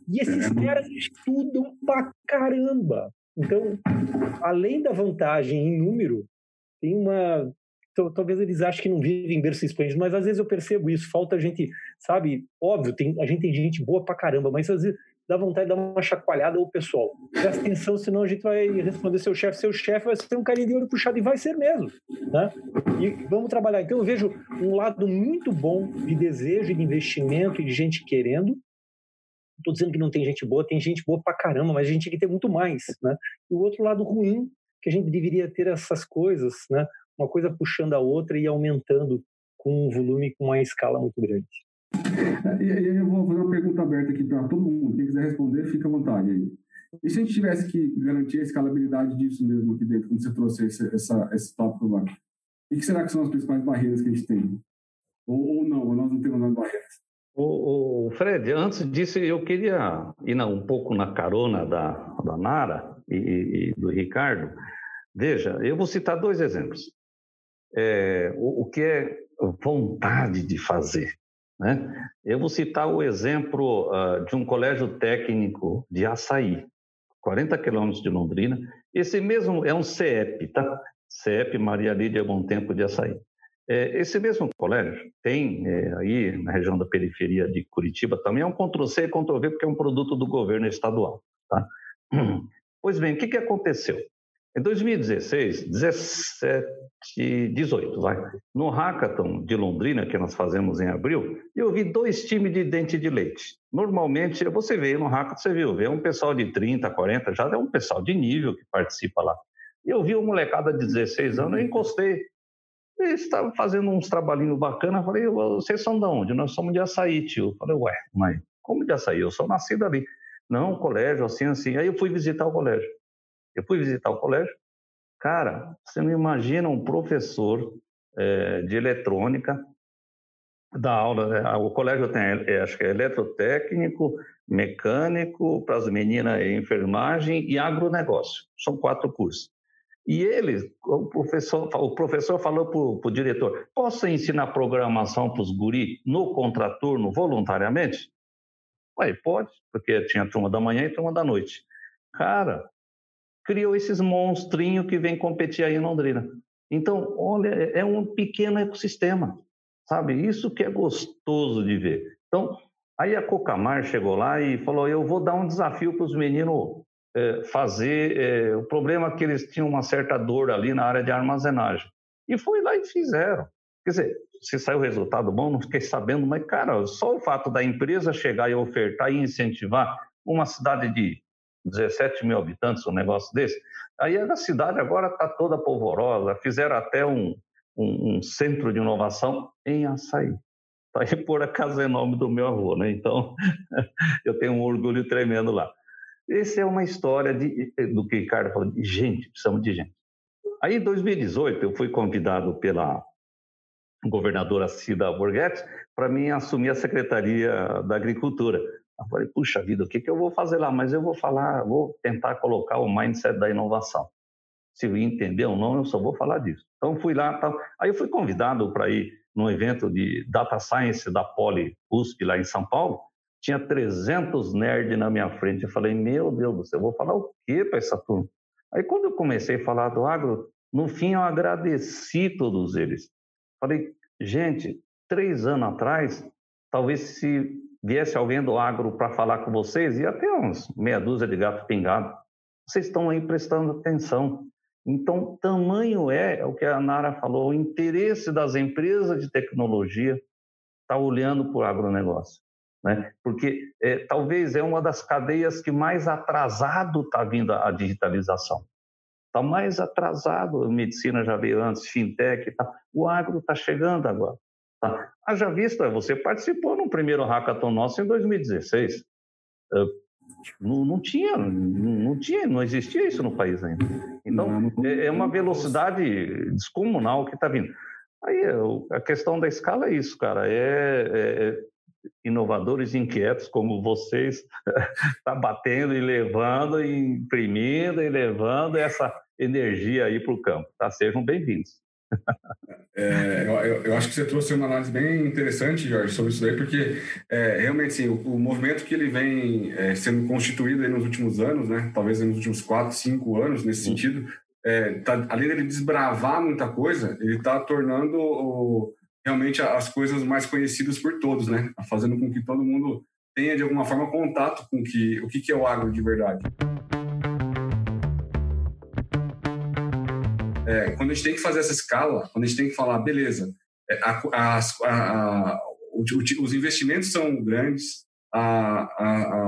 E esses caras estudam pra caramba. Então, além da vantagem em número, tem uma talvez eles achem que não vivem berço esplêndido, mas às vezes eu percebo isso, falta gente, sabe, óbvio, tem, a gente tem gente boa pra caramba, mas às vezes dá vontade de dar uma chacoalhada ao pessoal. Presta atenção, senão a gente vai responder seu chefe. Seu chefe vai ser um carinha de olho puxado, e vai ser mesmo. Né? E vamos trabalhar. Então, eu vejo um lado muito bom de desejo, de investimento e de gente querendo. Estou dizendo que não tem gente boa, tem gente boa pra caramba, mas a gente tem que ter muito mais. Né? E o outro lado ruim, que a gente deveria ter essas coisas, né? uma coisa puxando a outra e aumentando com um volume, com uma escala muito grande. [laughs] E aí eu vou fazer uma pergunta aberta aqui para todo mundo. Quem quiser responder, fica à vontade aí. E se a gente tivesse que garantir a escalabilidade disso mesmo aqui dentro, como você trouxe esse, essa, esse tópico agora? O que será que são as principais barreiras que a gente tem? Ou, ou não, ou nós não temos mais barreiras? O, o, Fred, antes disso, eu queria ir um pouco na carona da, da Nara e, e do Ricardo. Veja, eu vou citar dois exemplos. É, o, o que é vontade de fazer. Né? Eu vou citar o exemplo uh, de um colégio técnico de Açaí, 40 quilômetros de Londrina. Esse mesmo é um CEP, tá? CEP Maria Lídia Bom Tempo de Açaí. É, esse mesmo colégio tem é, aí na região da periferia de Curitiba também é um Ctrl-C e Ctrl-V porque é um produto do governo estadual. Tá? [clears throat] Pois bem, o que, que aconteceu? Em 2016, 17, 18, vai. No hackathon de Londrina, que nós fazemos em abril, eu vi dois times de dente de leite. Normalmente, você vê no hackathon, você viu, vê um pessoal de 30, 40, já é um pessoal de nível que participa lá. Eu vi uma molecada de 16 anos, eu encostei. Eles estavam fazendo uns trabalhinhos bacanas. Falei, vocês são de onde? Nós somos de açaí, tio. Falei, ué, mãe, como de açaí? Eu sou nascido ali. Não, colégio, assim, assim. Aí eu fui visitar o colégio. Eu fui visitar o colégio. Cara, você não imagina um professor é, de eletrônica da aula. Né? O colégio tem, é, acho que é eletrotécnico, mecânico, para as meninas enfermagem e agronegócio. São quatro cursos. E ele, o professor, o professor falou para o diretor: posso ensinar programação para os guri no contraturno voluntariamente? Ué, pode, porque tinha turma da manhã e turma da noite. Cara, criou esses monstrinhos que vêm competir aí em Londrina. Então, olha, é um pequeno ecossistema, sabe? Isso que é gostoso de ver. Então, aí a Cocamar chegou lá e falou: eu vou dar um desafio para os meninos é, fazer. É, o problema é que eles tinham uma certa dor ali na área de armazenagem. E foi lá e fizeram. Quer dizer, se saiu resultado bom, não fiquei sabendo, mas, cara, só o fato da empresa chegar e ofertar e incentivar uma cidade de 17 mil habitantes, um negócio desse. Aí a cidade agora está toda polvorosa, fizeram até um, um, um, centro de inovação em Açaí. Está aí por acaso é nome do meu avô, né? Então [laughs] eu tenho um orgulho tremendo lá. Essa é uma história de, do que o Ricardo falou, de gente, precisamos de gente. Aí em 2018 eu fui convidado pela governadora Cida Borghetti para mim assumir a Secretaria da Agricultura. Eu falei, puxa vida, o que, que eu vou fazer lá? Mas eu vou falar, vou tentar colocar o mindset da inovação. Se eu entender ou não, eu só vou falar disso. Então fui lá, tá. aí eu fui convidado para ir num evento de Data Science da Poli USP lá em São Paulo. Tinha 300 nerds na minha frente. Eu falei, meu Deus do céu, eu vou falar o quê para essa turma? Aí quando eu comecei a falar do agro, no fim eu agradeci todos eles. Falei, gente, três anos atrás, talvez se viesse alguém do agro para falar com vocês, ia ter uns meia dúzia de gato pingado. Vocês estão aí prestando atenção. Então, tamanho é, é o que a Nara falou, o interesse das empresas de tecnologia está olhando para o agronegócio. Né? Porque é, talvez é uma das cadeias que mais atrasado está vindo a digitalização. Está mais atrasado, a medicina já veio antes, fintech, tá. o agro está chegando agora. Tá? Haja vista, você participou no primeiro hackathon nosso em 2016. Não, não, tinha, não tinha, não existia isso no país ainda. Então, é, é uma velocidade descomunal que está vindo. Aí a questão da escala é isso, cara. É, é, é inovadores inquietos como vocês está [laughs] batendo e levando, e imprimindo e levando essa energia aí para o campo. Tá? Sejam bem-vindos. É, eu, eu, acho que você trouxe uma análise bem interessante, Jorge, sobre isso aí, porque é, realmente sim, o, o, movimento que ele vem é, sendo constituído nos últimos anos, né, talvez nos últimos quatro, cinco anos, nesse sim. sentido, é, tá, além dele desbravar muita coisa, ele está tornando o, realmente as coisas mais conhecidas por todos, né, fazendo com que todo mundo tenha de alguma forma contato com que, o que, que é o agro de verdade. É, quando a gente tem que fazer essa escala, quando a gente tem que falar, beleza, é, a, a, a, os investimentos são grandes,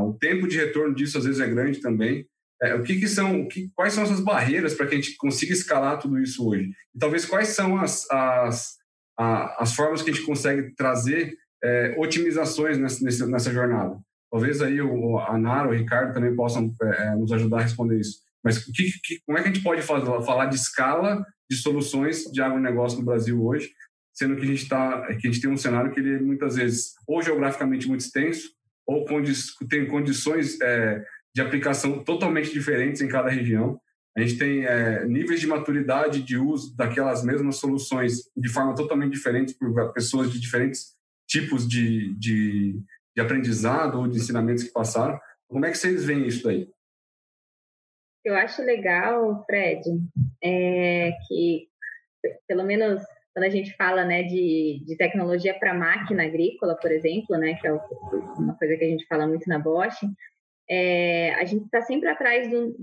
o tempo de retorno disso às vezes é grande também. É, o que, que são, que, quais são essas barreiras para que a gente consiga escalar tudo isso hoje? E talvez quais são as, as, as formas que a gente consegue trazer é, otimizações nessa, nessa, jornada? Talvez aí o, a Nara, o Ricardo também possam é, nos ajudar a responder isso. Mas que, que, como é que a gente pode falar de escala de soluções de agronegócio no Brasil hoje, sendo que a gente, tá, que a gente tem um cenário que ele é muitas vezes ou geograficamente muito extenso, ou tem condições é, de aplicação totalmente diferentes em cada região. A gente tem é, níveis de maturidade de uso daquelas mesmas soluções de forma totalmente diferente por pessoas de diferentes tipos de, de, de aprendizado ou de ensinamentos que passaram. Como é que vocês veem isso daí? Eu acho legal, Fred, é que, pelo menos quando a gente fala né, de, de tecnologia para máquina agrícola, por exemplo, né, que é uma coisa que a gente fala muito na Bosch, é, a gente está sempre atrás do,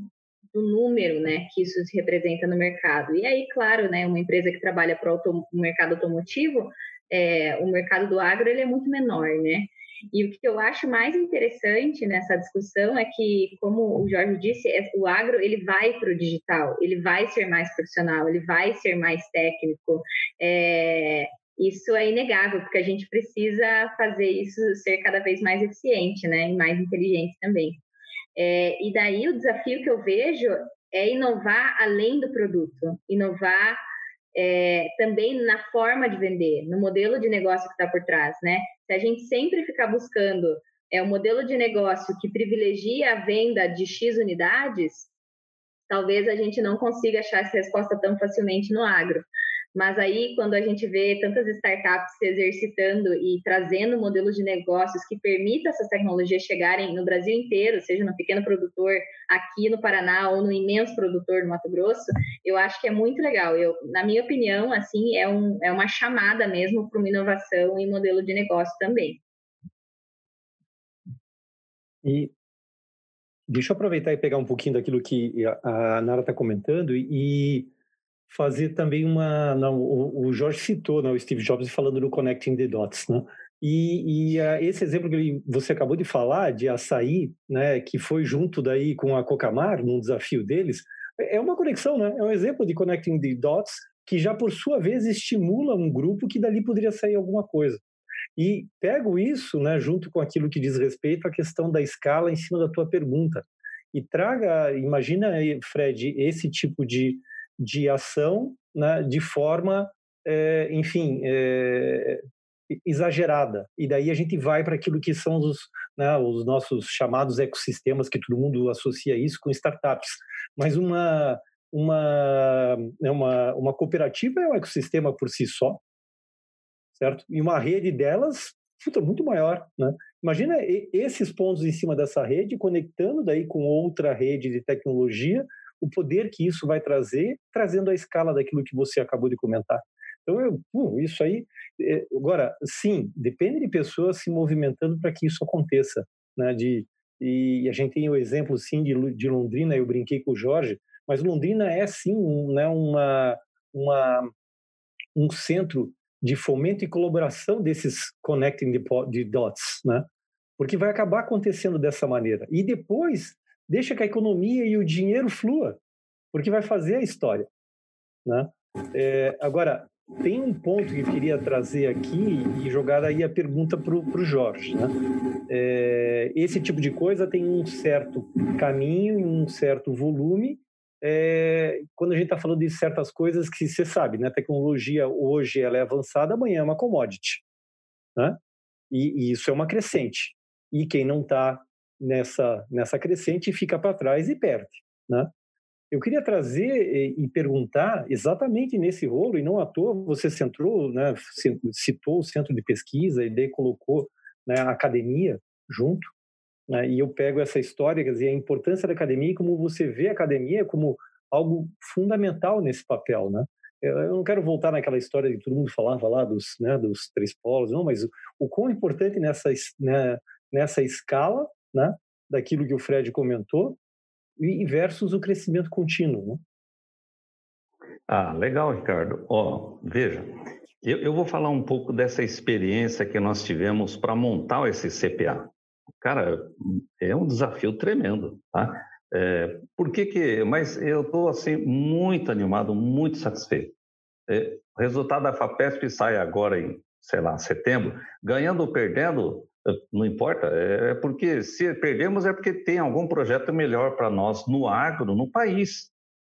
do, número né, que isso se representa no mercado. E aí, claro, né, uma empresa que trabalha para o mercado automotivo, é, o mercado do agro ele é muito menor, né? E o que eu acho mais interessante nessa discussão é que, como o Jorge disse, é, o agro ele vai para o digital, ele vai ser mais profissional, ele vai ser mais técnico. É, isso é inegável, porque a gente precisa fazer isso ser cada vez mais eficiente, né, e mais inteligente também. É, e daí o desafio que eu vejo é inovar além do produto, inovar é, também na forma de vender, no modelo de negócio que está por trás, né? Se a gente sempre ficar buscando é um modelo de negócio que privilegia a venda de X unidades, talvez a gente não consiga achar essa resposta tão facilmente no agro. Mas aí, quando a gente vê tantas startups se exercitando e trazendo modelos de negócios que permitam essas tecnologias chegarem no Brasil inteiro, seja no pequeno produtor aqui no Paraná ou no imenso produtor no Mato Grosso, eu acho que é muito legal. Eu, na minha opinião, assim, é, um, é uma chamada mesmo para uma inovação em modelo de negócio também. E deixa eu aproveitar e pegar um pouquinho daquilo que a Nara está comentando e fazer também uma. Não, o, o Jorge citou né, o Steve Jobs falando do Connecting the Dots. Né? E, e uh, esse exemplo que você acabou de falar, de açaí, né, que foi junto daí com a Cocamar, num desafio deles, é uma conexão, né? É um exemplo de connecting the dots que já por sua vez estimula um grupo que dali poderia sair alguma coisa. E pego isso, né, junto com aquilo que diz respeito à questão da escala em cima da tua pergunta. E traga, imagina, Fred, esse tipo de, de ação né, de forma, é, enfim, é, exagerada. E daí a gente vai para aquilo que são os, né, os nossos chamados ecossistemas, que todo mundo associa isso com startups. Mas uma, uma, né, uma, uma cooperativa é um ecossistema por si só, certo? E uma rede delas puta, muito maior, né? Imagina esses pontos em cima dessa rede conectando daí com outra rede de tecnologia, o poder que isso vai trazer, trazendo a escala daquilo que você acabou de comentar. Então, eu, uh, isso aí. É, agora, sim, depende de pessoas se movimentando para que isso aconteça. Né? De, e a gente tem o exemplo, sim, de, de Londrina, eu brinquei com o Jorge, mas Londrina é, sim, um, né, uma, uma, um centro de fomento e colaboração desses connecting the dots, né? Porque vai acabar acontecendo dessa maneira. E depois, deixa que a economia e o dinheiro flua, porque vai fazer a história, né? É, agora, tem um ponto que eu queria trazer aqui e jogar aí a pergunta para o Jorge. Né? É, esse tipo de coisa tem um certo caminho um certo volume. É, quando a gente está falando de certas coisas que você sabe, né? a tecnologia hoje ela é avançada, amanhã é uma commodity. Né? E, e isso é uma crescente. E quem não está nessa, nessa crescente fica para trás e perde. Né? Eu queria trazer e perguntar exatamente nesse rolo, e não à toa você centrou, né, citou o centro de pesquisa e daí colocou né, a academia junto, né, e eu pego essa história, quer a importância da academia e como você vê a academia como algo fundamental nesse papel, né? Eu não quero voltar naquela história que todo mundo falava lá dos, né, dos três polos, não, mas o, o quão importante nessa, né, nessa escala, né, daquilo que o Fred comentou, e versus o crescimento contínuo. Né? Ah, legal, Ricardo. Ó, veja, eu, eu, vou falar um pouco dessa experiência que nós tivemos para montar esse CPA. Cara, é um desafio tremendo, tá? É, por que que... Mas eu estou, assim, muito animado, muito satisfeito. É, o resultado da FAPESP sai agora em, sei lá, setembro. Ganhando ou perdendo, não importa, é, é porque se perdemos é porque tem algum projeto melhor para nós no agro, no país.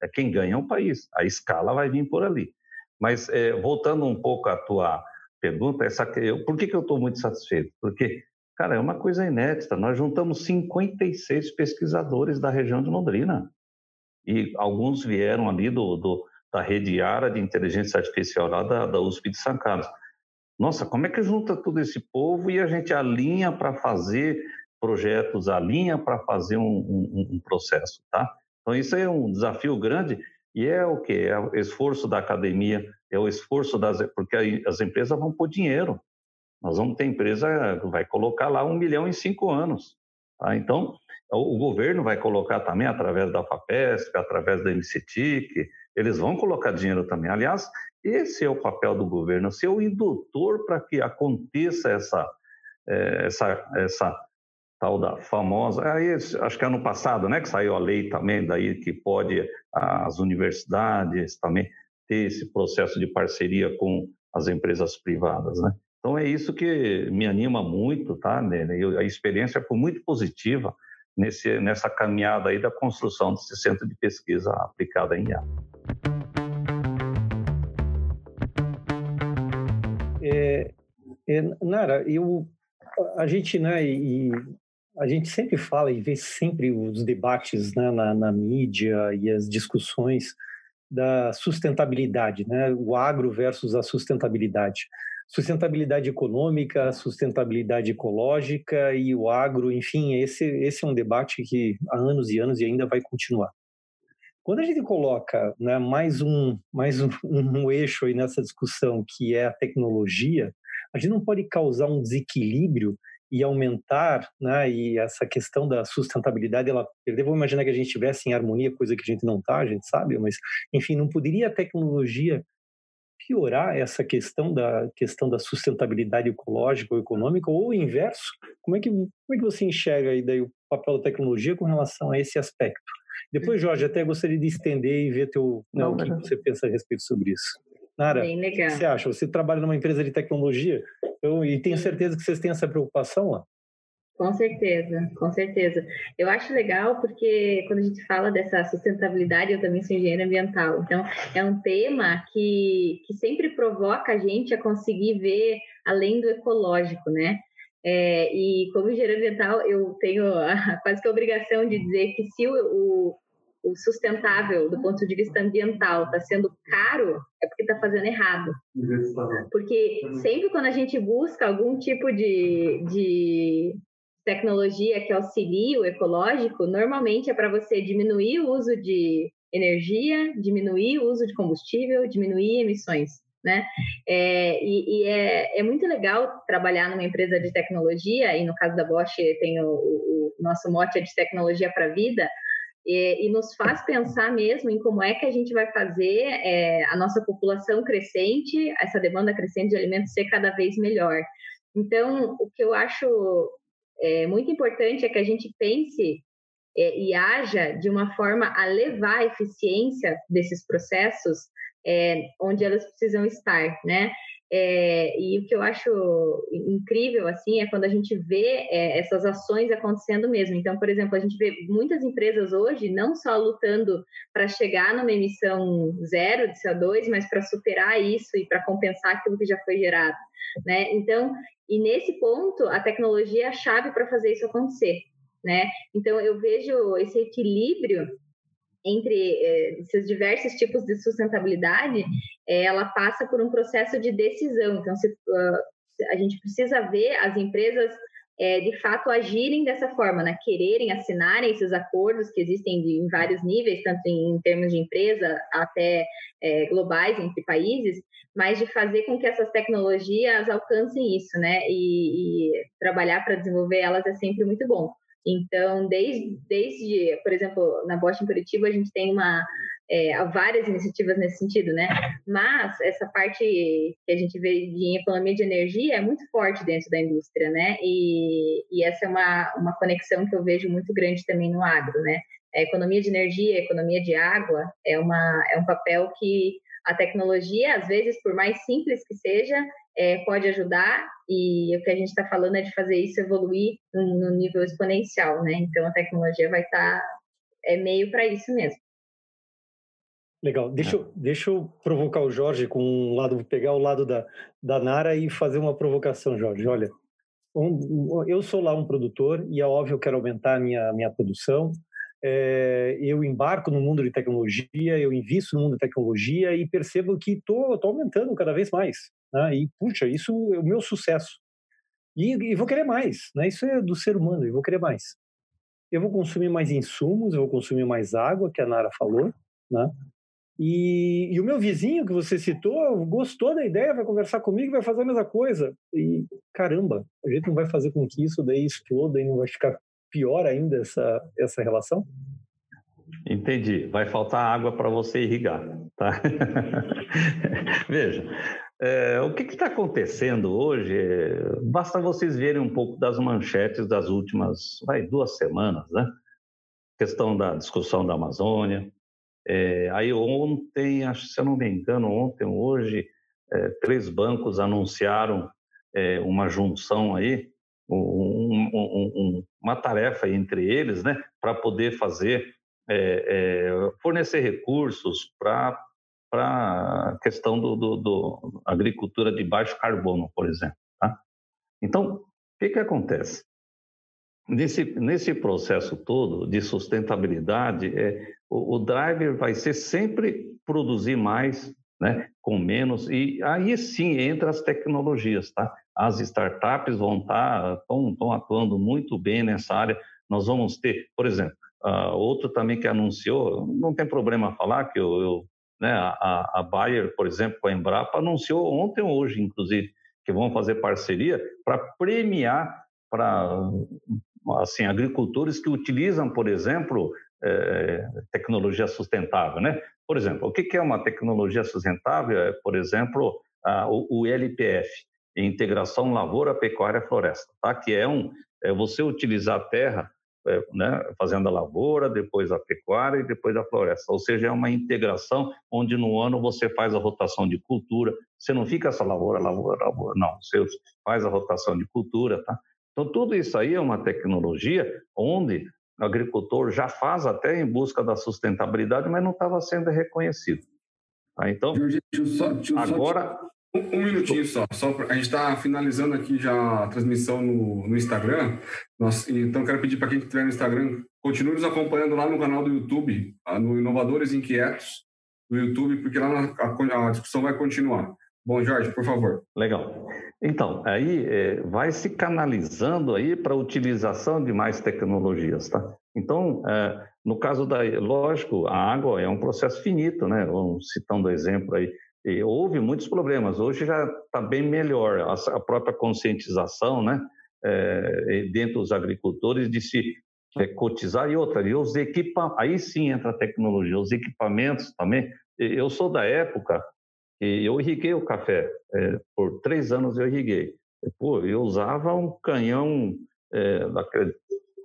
É quem ganha é o país. A escala vai vir por ali. Mas é, voltando um pouco à tua pergunta, essa, eu, por que, que eu estou muito satisfeito? Porque, cara, é uma coisa inédita. Nós juntamos 56 pesquisadores da região de Londrina. E alguns vieram ali do, do da rede ARA de inteligência artificial lá da, da USP de São Carlos. Nossa, como é que junta todo esse povo e a gente alinha para fazer projetos, alinha para fazer um, um, um, processo, tá? Então isso é um desafio grande e é o que é o esforço da academia, é o esforço das porque as empresas vão pôr dinheiro. Nós vamos ter empresa que vai colocar lá um milhão em cinco anos, tá? Então o governo vai colocar também através da Fapesc, através da MCTIC, eles vão colocar dinheiro também. Aliás, esse é o papel do governo, ser o indutor para que aconteça essa, é, essa, essa tal da famosa. Acho que ano passado, né, que saiu a lei também daí que pode as universidades também ter esse processo de parceria com as empresas privadas, né? Então é isso que me anima muito, tá? A experiência foi muito positiva nesse, nessa caminhada aí da construção desse centro de pesquisa aplicada em IA. É, é, Nara, eu, a gente, né, e a gente sempre fala e vê sempre os debates né, na, na mídia e as discussões da sustentabilidade, né, o agro versus a sustentabilidade. Sustentabilidade econômica, sustentabilidade ecológica e o agro, enfim, esse, esse é um debate que há anos e anos e ainda vai continuar. Quando a gente coloca né, mais, um, mais um, [laughs] um eixo aí nessa discussão, que é a tecnologia, a gente não pode causar um desequilíbrio e aumentar, né, e essa questão da sustentabilidade, ela perder, vamos imaginar que a gente estivesse em harmonia, coisa que a gente não está, a gente sabe, mas, enfim, não poderia a tecnologia piorar essa questão da questão da sustentabilidade ecológica ou econômica ou o inverso? Como é que como é que você enxerga aí daí o papel da tecnologia com relação a esse aspecto? Depois, Jorge, até gostaria de estender e ver teu, né, o que você pensa a respeito sobre isso. Nara, o que você acha? Você trabalha numa empresa de tecnologia eu, e tenho certeza que vocês têm essa preocupação lá. Com certeza, com certeza. Eu acho legal porque quando a gente fala dessa sustentabilidade, eu também sou engenheira ambiental. Então, é um tema que, que sempre provoca a gente a conseguir ver além do ecológico, né? É, e como engenheira ambiental, eu tenho a, [laughs] quase que a obrigação de dizer que se o, o, sustentável do ponto de vista ambiental está sendo caro, é porque está fazendo errado. Porque sempre quando a gente busca algum tipo de, de tecnologia que auxilie o ecológico, normalmente é para você diminuir o uso de energia, diminuir o uso de combustível, diminuir emissões. Né? É, e, e é, é, muito legal trabalhar numa empresa de tecnologia, e no caso da Bosch tem o, o, o nosso mote é de tecnologia para a vida, e, e, nos faz pensar mesmo em como é que a gente vai fazer é, a nossa população crescente, essa demanda crescente de alimentos ser cada vez melhor. Então, o que eu acho é, muito importante é que a gente pense é, e haja de uma forma a levar a eficiência desses processos é, onde elas precisam estar, né? É, e o que eu acho incrível assim é quando a gente vê é, essas ações acontecendo mesmo. Então, por exemplo, a gente vê muitas empresas hoje não só lutando para chegar numa emissão zero de CO2, mas para superar isso e para compensar aquilo que já foi gerado, né? Então, e nesse ponto, a tecnologia é a chave para fazer isso acontecer, né? Então, eu vejo esse equilíbrio entre eh, esses diversos tipos de sustentabilidade, eh, ela passa por um processo de decisão. Então, se, uh, a gente precisa ver as empresas é, de fato agirem dessa forma, né? quererem assinarem esses acordos que existem em vários níveis, tanto em, em termos de empresa até é, globais entre países, mas de fazer com que essas tecnologias alcancem isso, né? E, e trabalhar para desenvolver elas é sempre muito bom. Então, desde, desde, por exemplo, na Bosch em Curitiba, a gente tem uma, é, várias iniciativas nesse sentido, né? Mas essa parte que a gente vê de economia de energia é muito forte dentro da indústria, né? E, e essa é uma, uma conexão que eu vejo muito grande também no agro, né? A economia de energia, a economia de água é, uma, é um papel que a tecnologia, às vezes, por mais simples que seja, é, pode ajudar e o que a gente está falando é de fazer isso evoluir no, nível exponencial, né? Então a tecnologia vai estar tá, é meio para isso mesmo. Legal. Deixa eu, deixa eu provocar o Jorge com um lado, pegar o lado da, da Nara e fazer uma provocação, Jorge. Olha, um, eu sou lá um produtor e é óbvio eu quero aumentar a minha, minha produção. É, eu embarco no mundo de tecnologia, eu invisto no mundo de tecnologia e percebo que estou aumentando cada vez mais. Né? E, puxa, isso é o meu sucesso. E, e vou querer mais. Né? Isso é do ser humano, eu vou querer mais. Eu vou consumir mais insumos, eu vou consumir mais água, que a Nara falou. Né? E, e, o meu vizinho que você citou gostou da ideia, vai conversar comigo, vai fazer a mesma coisa. E caramba, a gente não vai fazer com que isso daí exploda e não vai ficar pior ainda essa, essa relação? Entendi. Vai faltar água para você irrigar, tá? [laughs] Veja, é, o que está acontecendo hoje? basta vocês verem um pouco das manchetes das últimas vai, duas semanas, né? Questão da discussão da Amazônia, é, aí ontem, acho, se eu não me engano, ontem, hoje, é, três bancos anunciaram é, uma junção aí, um, um, um, uma tarefa entre eles, né, para poder fazer, é, é, fornecer recursos para para a questão do, do, do, agricultura de baixo carbono, por exemplo. Tá? Então, o que, que acontece? Nesse, nesse processo todo de sustentabilidade, é, o, o driver vai ser sempre produzir mais, né, com menos, e aí sim entra as tecnologias, tá? As startups vão estar, tá, estão atuando muito bem nessa área. Nós vamos ter, por exemplo, uh, outro também que anunciou, não tem problema falar que eu, eu né, a, a Bayer, por exemplo, com a Embrapa, anunciou ontem ou hoje, inclusive, que vão fazer parceria para premiar para assim agricultores que utilizam, por exemplo, é, tecnologia sustentável, né? Por exemplo, o que é uma tecnologia sustentável? É, por exemplo, a, o, o LPF, Integração Lavoura, Pecuária, Floresta, tá? Que é um é você utilizar a terra né, fazendo a lavoura, depois a pecuária e depois a floresta. Ou seja, é uma integração onde no ano você faz a rotação de cultura. Você não fica essa lavoura, lavoura, lavoura, não. Você faz a rotação de cultura, tá? Então, tudo isso aí é uma tecnologia onde o agricultor já faz até em busca da sustentabilidade, mas não estava sendo reconhecido. Tá? Então, agora... Um, um, minutinho só. só pra, a gente está finalizando aqui já a transmissão no, no Instagram. Nós, então, quero pedir para quem estiver no Instagram, continue nos acompanhando lá no canal do YouTube, ah, no Inovadores Inquietos, no YouTube, porque lá a, a discussão vai continuar. Bom, Jorge, por favor. Legal. Então, aí é, vai se canalizando aí para a utilização de mais tecnologias, tá? Então, é, no caso da, lógico, a água é um processo finito, né? Vamos citando exemplo aí, e houve muitos problemas. Hoje já está bem melhor a, própria conscientização, né? É, dentro dos agricultores de se é, cotizar e outra, e os equipamentos, aí sim entra a tecnologia, os equipamentos também. Eu sou da época e eu irriguei o café. É, por três anos eu irriguei. Pô, eu usava um canhão é,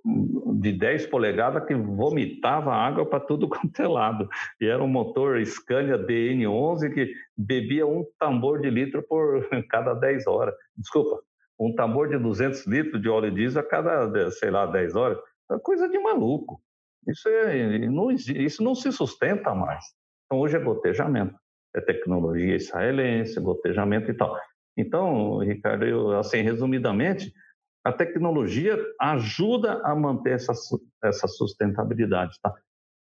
de 10 polegadas que vomitava água para tudo [laughs] quanto é lado. E era um motor Scania DN11 que bebia um tambor de litro por [laughs] cada 10 horas. Desculpa, um tambor de 200 litros de óleo diesel a cada, sei lá, 10 horas. É coisa de maluco. Isso, é, não, isso não se sustenta mais. Então, hoje é gotejamento é tecnologia israelense, gotejamento e tal. Então, Ricardo, eu, assim, resumidamente, a tecnologia ajuda a manter essa, essa sustentabilidade, tá?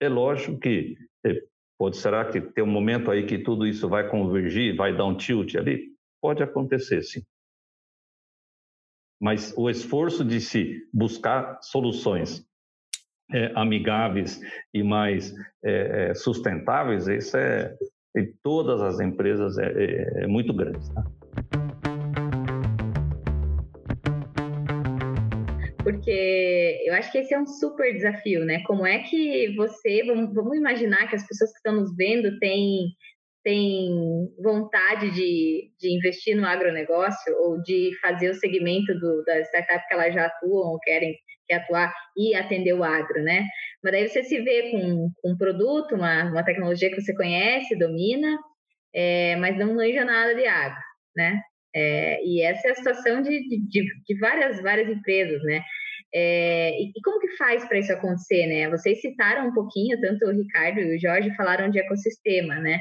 É lógico que é, pode será que tem um momento aí que tudo isso vai convergir, vai dar um tilt ali? Pode acontecer, sim. Mas o esforço de se buscar soluções é, amigáveis e mais é, é sustentáveis, isso é, em todas as empresas é, é, é muito grande. Tá? Porque eu acho que esse é um super desafio, né? Como é que você, vamos, vamos imaginar que as pessoas que estão nos vendo têm, têm vontade de, de investir no agronegócio ou de fazer o segmento do, da startup que elas já atuam ou querem quer atuar e atender o agro, né? Mas daí você se vê com, com um produto, uma, uma tecnologia que você conhece, domina, é, mas não manja nada de água, né? É, e essa é a situação de, de, de várias, várias empresas, né? É, e, e, como que faz para isso acontecer, né? Vocês citaram um pouquinho, tanto o Ricardo e o Jorge falaram de ecossistema, né?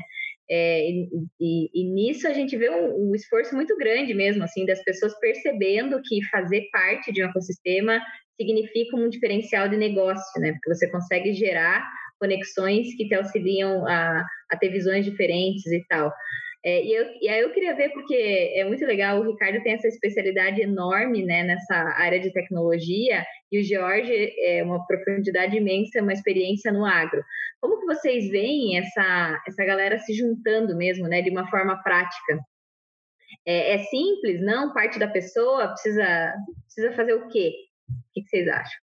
É, e, e, e, nisso a gente vê um, um, esforço muito grande mesmo, assim, das pessoas percebendo que fazer parte de um ecossistema significa um diferencial de negócio, né? Porque você consegue gerar conexões que te auxiliam a, a ter visões diferentes e tal. É, e, eu, e aí eu queria ver, porque é muito legal, o Ricardo tem essa especialidade enorme né, nessa área de tecnologia, e o Jorge é uma profundidade imensa, uma experiência no agro. Como que vocês veem essa, essa galera se juntando mesmo, né, de uma forma prática? É, é simples, não? Parte da pessoa precisa, precisa fazer o quê? O que vocês acham?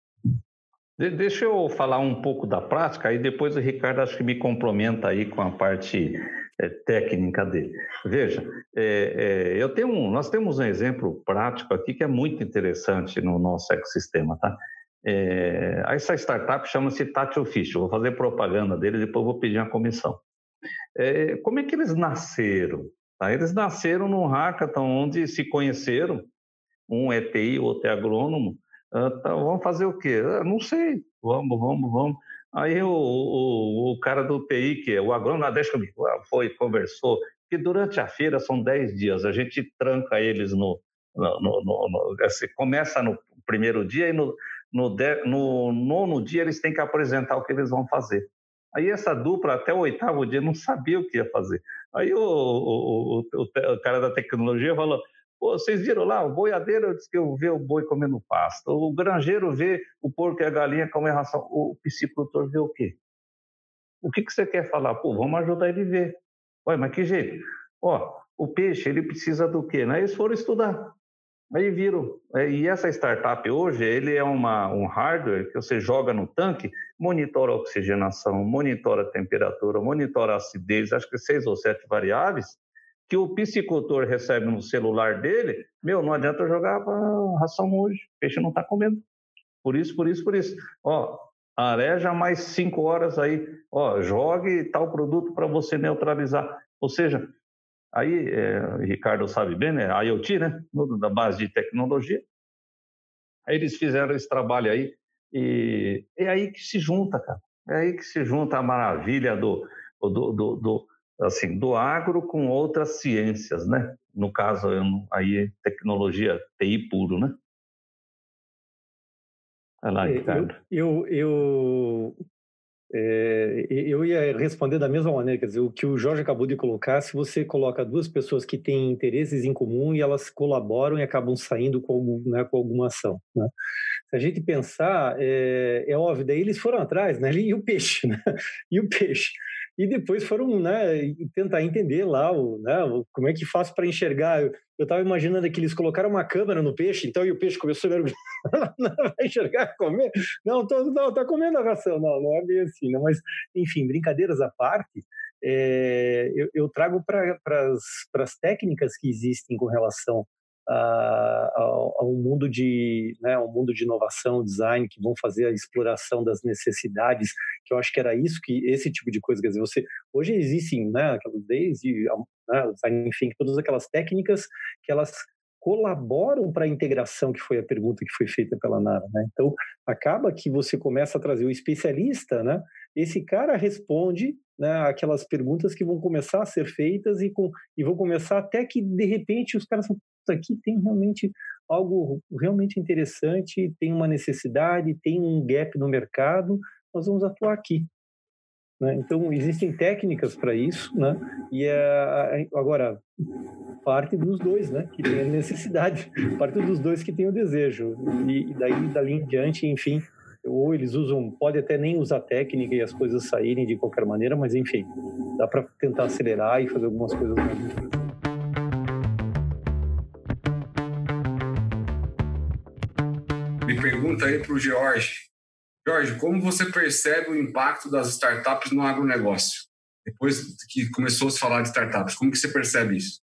Deixa eu falar um pouco da prática, e depois o Ricardo acho que me complementa aí com a parte é, técnica dele. Veja, é, é, eu tenho um, nós temos um exemplo prático aqui que é muito interessante no nosso ecossistema, tá? É, essa startup chama-se Tati Official, vou fazer propaganda dele, depois vou pedir uma comissão. É, como é que eles nasceram? Tá? Eles nasceram num hackathon onde se conheceram, um é TI, outro é agrônomo, ah, tá, vamos fazer o quê? Ah, não sei, vamos, vamos, vamos. Aí o, o, o cara do TI, que é o agrônomo, ah, deixa comigo, foi, conversou, que durante a feira são 10 dias, a gente tranca eles no, no, no, no, assim, começa no primeiro dia e no, no, de, no nono dia eles têm que apresentar o que eles vão fazer. Aí essa dupla, até o oitavo dia, não sabia o que ia fazer. Aí o, o, o, o cara da tecnologia falou, Vocês viram lá, o boiadeiro disse que eu vê o boi comendo pasto, o granjeiro vê o porco e a galinha comendo ração, o piscicultor vê o quê? O que, que você quer falar? Pô, vamos ajudar ele a ver. Ué, mas que jeito? Ó, o peixe, ele precisa do quê? Né? Eles foram estudar. Aí viram. É, e essa startup hoje, ele é uma, um hardware que você joga no tanque, monitora a oxigenação, monitora a temperatura, monitora a acidez, acho que seis ou sete variáveis, que o piscicultor recebe no celular dele, meu, não adianta jogar ração hoje, o peixe não está comendo. Por isso, por isso, por isso. Ó, areja mais cinco horas aí, ó, jogue tal produto para você neutralizar. Ou seja, Aí, é, Ricardo sabe bem, né? A IoT, né? Da base de tecnologia. Aí eles fizeram esse trabalho aí e é aí que se junta, cara. É aí que se junta a maravilha do, do, do, do assim, do agro com outras ciências, né? No caso, aí, tecnologia TI puro, né? Vai lá, é, Ricardo. Eu, eu, eu é, eu ia responder da mesma maneira, quer dizer, o que o Jorge acabou de colocar, se você coloca duas pessoas que têm interesses em comum e elas colaboram e acabam saindo com, né, com alguma ação. Né? Se a gente pensar, é, é, óbvio, daí eles foram atrás, né? [laughs] E o peixe, né? E o peixe e depois foram né, tentar entender lá o, né, como é que faz para enxergar. Eu estava imaginando que eles colocaram uma câmera no peixe, então e o peixe começou a mergulhar, [laughs] não vai enxergar comer? Não, tô, não, tá comendo a ração, não, não é bem assim, não, mas enfim, brincadeiras à parte, é, eu, eu, trago para as técnicas que existem com relação a, um mundo de né, um mundo de inovação, design que vão fazer a exploração das necessidades, que eu acho que era isso que esse tipo de coisa, quer dizer, você hoje existem, né, desde né, enfim, todas aquelas técnicas que elas colaboram para a integração, que foi a pergunta que foi feita pela Nara. Né? Então, acaba que você começa a trazer o especialista, né? esse cara responde né, aquelas perguntas que vão começar a ser feitas e, com, e vão começar até que, de repente, os caras aqui tem realmente algo realmente interessante, tem uma necessidade, tem um gap no mercado, nós vamos atuar aqui. Né? Então, existem técnicas para isso, né? e é, agora, parte dos dois né? que tem a necessidade, [laughs] parte dos dois que tem o desejo, e, e daí, dali em diante, enfim, ou eles usam, pode até nem usar técnica e as coisas saírem de qualquer maneira, mas enfim, dá para tentar acelerar e fazer algumas coisas mais. Pergunta aí para o George. Jorge, como você percebe o impacto das startups no agronegócio? Depois que começou a se falar de startups, como que você percebe isso?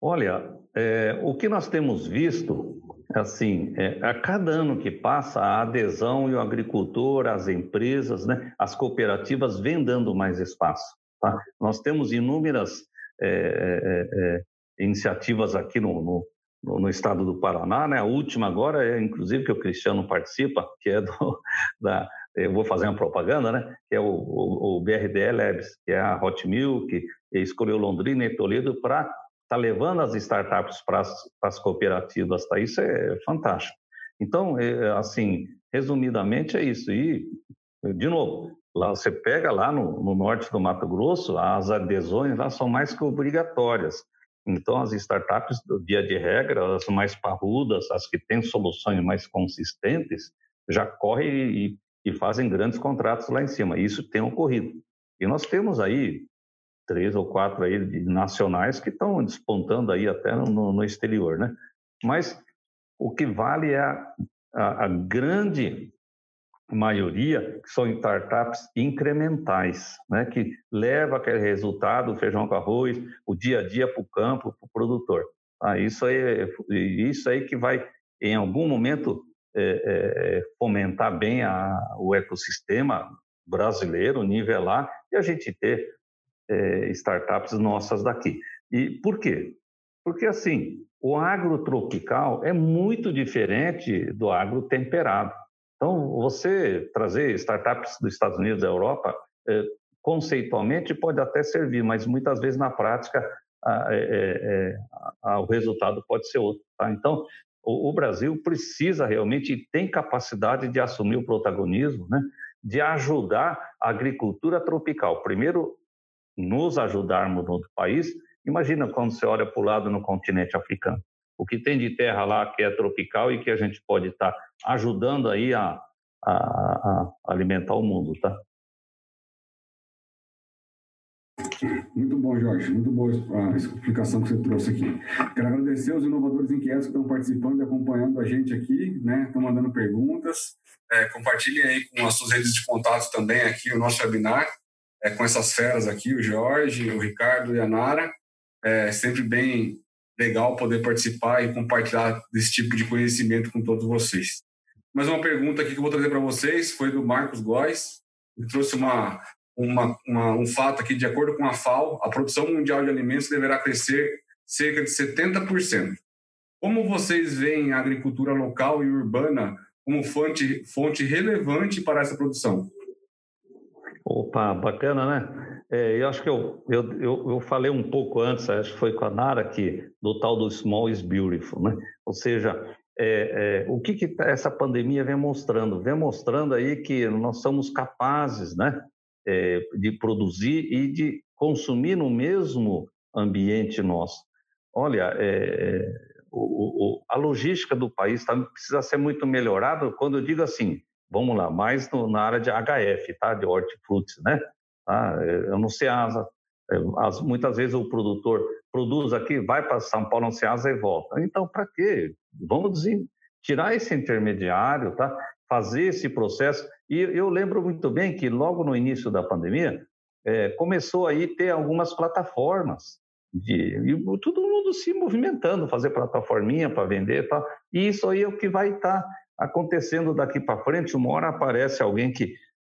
Olha, é, o que nós temos visto, assim, é, a cada ano que passa, a adesão e o agricultor, as empresas, né, as cooperativas vêm dando mais espaço. Tá? Nós temos inúmeras é, é, é iniciativas aqui no, no, no, no, estado do Paraná, né? A última agora é, inclusive, que o Cristiano participa, que é do, [laughs] da, eu vou fazer uma propaganda, né? Que é o, o, o BRDE Labs, que é a Hot Milk, escolheu Londrina e Toledo para estar tá levando as startups para as cooperativas, tá? Isso é fantástico. Então, é, assim, resumidamente é isso. E, de novo, lá você pega lá no, no norte do Mato Grosso, as adesões lá são mais que obrigatórias. Então, as startups, do dia de regra, as mais parrudas, as que têm soluções mais consistentes, já correm e, e fazem grandes contratos lá em cima. Isso tem ocorrido. E nós temos aí três ou quatro aí nacionais que estão despontando aí até no, no exterior, né? Mas o que vale é a, a, a grande maioria são startups incrementais, né, que leva aquele resultado, o feijão com arroz, o dia a dia para o campo, para o produtor. Ah, isso, aí, isso aí que vai, em algum momento, é, é, fomentar bem a, o ecossistema brasileiro, nivelar, e a gente ter é, startups nossas daqui. E por quê? Porque, assim, o agro tropical é muito diferente do agro temperado. Então, você trazer startups dos Estados Unidos, da Europa, é, conceitualmente pode até servir, mas muitas vezes na prática a, é, é, a, o resultado pode ser outro. Tá? Então, o, o, Brasil precisa realmente e tem capacidade de assumir o protagonismo, né? de ajudar a agricultura tropical. Primeiro, nos ajudarmos no país. Imagina quando você olha para o lado no continente africano o que tem de terra lá que é tropical e que a gente pode estar tá ajudando aí a, a, a, alimentar o mundo, tá? Muito bom, Jorge. Muito boa a explicação que você trouxe aqui. Quero agradecer os inovadores inquietos que estão participando e acompanhando a gente aqui, né? Estão mandando perguntas. É, compartilhem aí com as suas redes de contato também aqui o nosso webinar, é, com essas feras aqui, o Jorge, o Ricardo e a Nara. É sempre bem legal poder participar e compartilhar desse tipo de conhecimento com todos vocês. Mais uma pergunta aqui que eu vou trazer para vocês foi do Marcos Góes. Ele trouxe uma, uma, uma, um fato aqui, de acordo com a FAO, a produção mundial de alimentos deverá crescer cerca de 70%. Como vocês veem a agricultura local e urbana como fonte, fonte relevante para essa produção? Opa, bacana, né? É, eu acho que eu, eu, eu, eu, falei um pouco antes, acho que foi com a Nara aqui, do tal do Small is Beautiful, né? Ou seja, é, é, o que, que essa pandemia vem mostrando? Vem mostrando aí que nós somos capazes, né? É, de produzir e de consumir no mesmo ambiente nosso. Olha, é, o, o, a logística do país tá, precisa ser muito melhorada. Quando eu digo assim, vamos lá, mais no, na área de HF, tá? De hortifrutis, né? Tá? É, eu não sei asa. É, as, muitas vezes o produtor produz aqui, vai para São Paulo, não se asa e volta. Então, para quê? Vamos tirar esse intermediário, tá? Fazer esse processo. E eu lembro muito bem que logo no início da pandemia é, começou aí ter algumas plataformas de e todo mundo se movimentando, fazer plataforminha para vender, e tal. E isso aí é o que vai estar tá acontecendo daqui para frente. Uma hora aparece alguém que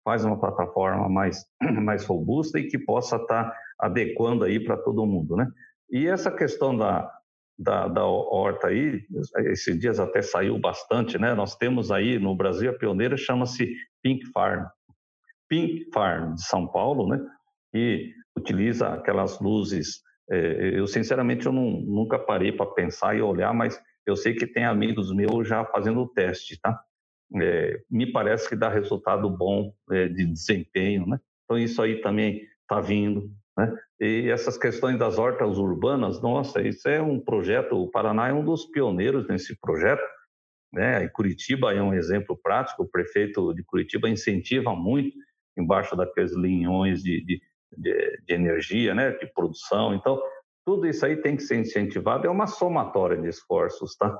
faz uma plataforma mais, [clears throat] mais robusta e que possa estar tá adequando aí para todo mundo, né? E essa questão da, da, da horta aí, esses dias até saiu bastante, né? Nós temos aí no Brasil a pioneira chama-se Pink Farm. Pink Farm de São Paulo, né? E utiliza aquelas luzes. É, eu sinceramente eu não, nunca parei para pensar e olhar, mas eu sei que tem amigos meus já fazendo o teste, tá? É, me parece que dá resultado bom é, de desempenho, né? Então isso aí também está vindo, né? E essas questões das hortas urbanas, nossa, isso é um projeto. O Paraná é um dos pioneiros nesse projeto, né? E Curitiba é um exemplo prático. O prefeito de Curitiba incentiva muito embaixo daqueles linhões de, de, de, de energia, né? De produção. Então tudo isso aí tem que ser incentivado. É uma somatória de esforços, tá?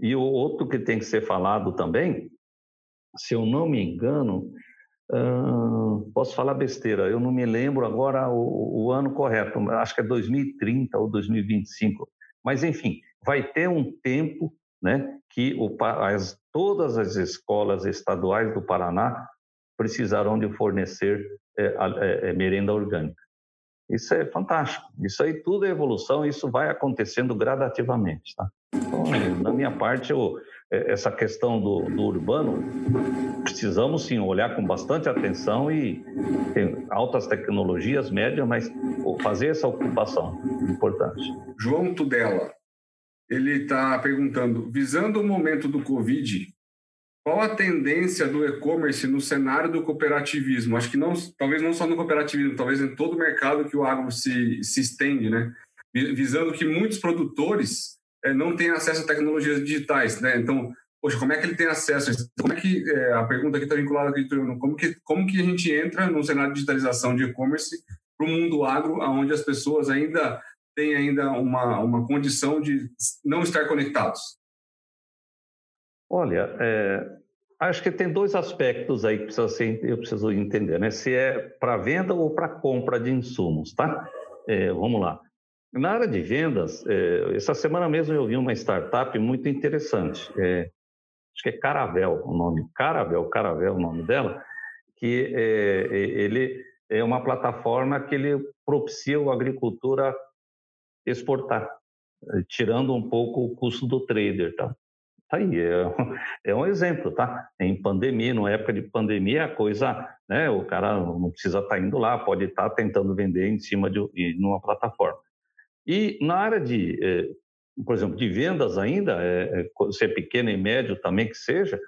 E o outro que tem que ser falado também, se eu não me engano, uh, posso falar besteira, eu não me lembro agora o, o, ano correto, acho que é 2030 ou 2025. Mas, enfim, vai ter um tempo né, que o, as, todas as escolas estaduais do Paraná precisarão de fornecer é, é, é, merenda orgânica. Isso é fantástico. Isso aí tudo é evolução, isso vai acontecendo gradativamente. Tá? Então, na minha parte, eu, é, essa questão do, do, urbano, precisamos sim olhar com bastante atenção e tem altas tecnologias, médias, mas fazer essa ocupação importante. João Tudela, ele está perguntando, visando o momento do Covid, qual a tendência do e-commerce no cenário do cooperativismo? Acho que não, talvez não só no cooperativismo, talvez em todo o mercado que o agro se, se estende, né? Visando que muitos produtores é, não têm acesso a tecnologias digitais, né? Então, poxa, como é que ele tem acesso? Como é que é, a pergunta aqui está vinculada aqui, como que como que a gente entra no cenário de digitalização de e-commerce para o mundo agro, onde as pessoas ainda têm ainda uma uma condição de não estar conectados? Olha, é, acho que tem dois aspectos aí que precisa ser, eu preciso entender, né? Se é para venda ou para compra de insumos, tá? É, vamos lá. Na área de vendas, é, essa semana mesmo eu vi uma startup muito interessante. É, acho que é Caravel o nome. Caravel, Caravel o nome dela, que é, é ele é uma plataforma que ele propicia o agricultura exportar, tirando um pouco o custo do trader, tá? Tá aí, é, [laughs] é um exemplo, tá? Em pandemia, numa época de pandemia, a coisa, né? O cara não precisa estar tá indo lá, pode estar tá tentando vender em cima de numa plataforma. E na área de, eh, por exemplo, de vendas ainda, é, se é pequeno e médio também que seja,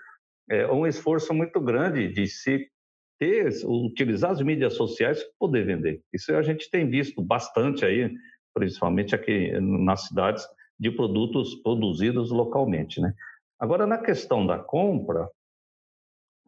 é um esforço muito grande de se ter, utilizar as mídias sociais para poder vender. Isso a gente tem visto bastante aí, principalmente aqui nas cidades, de produtos produzidos localmente, né? Agora, na questão da compra,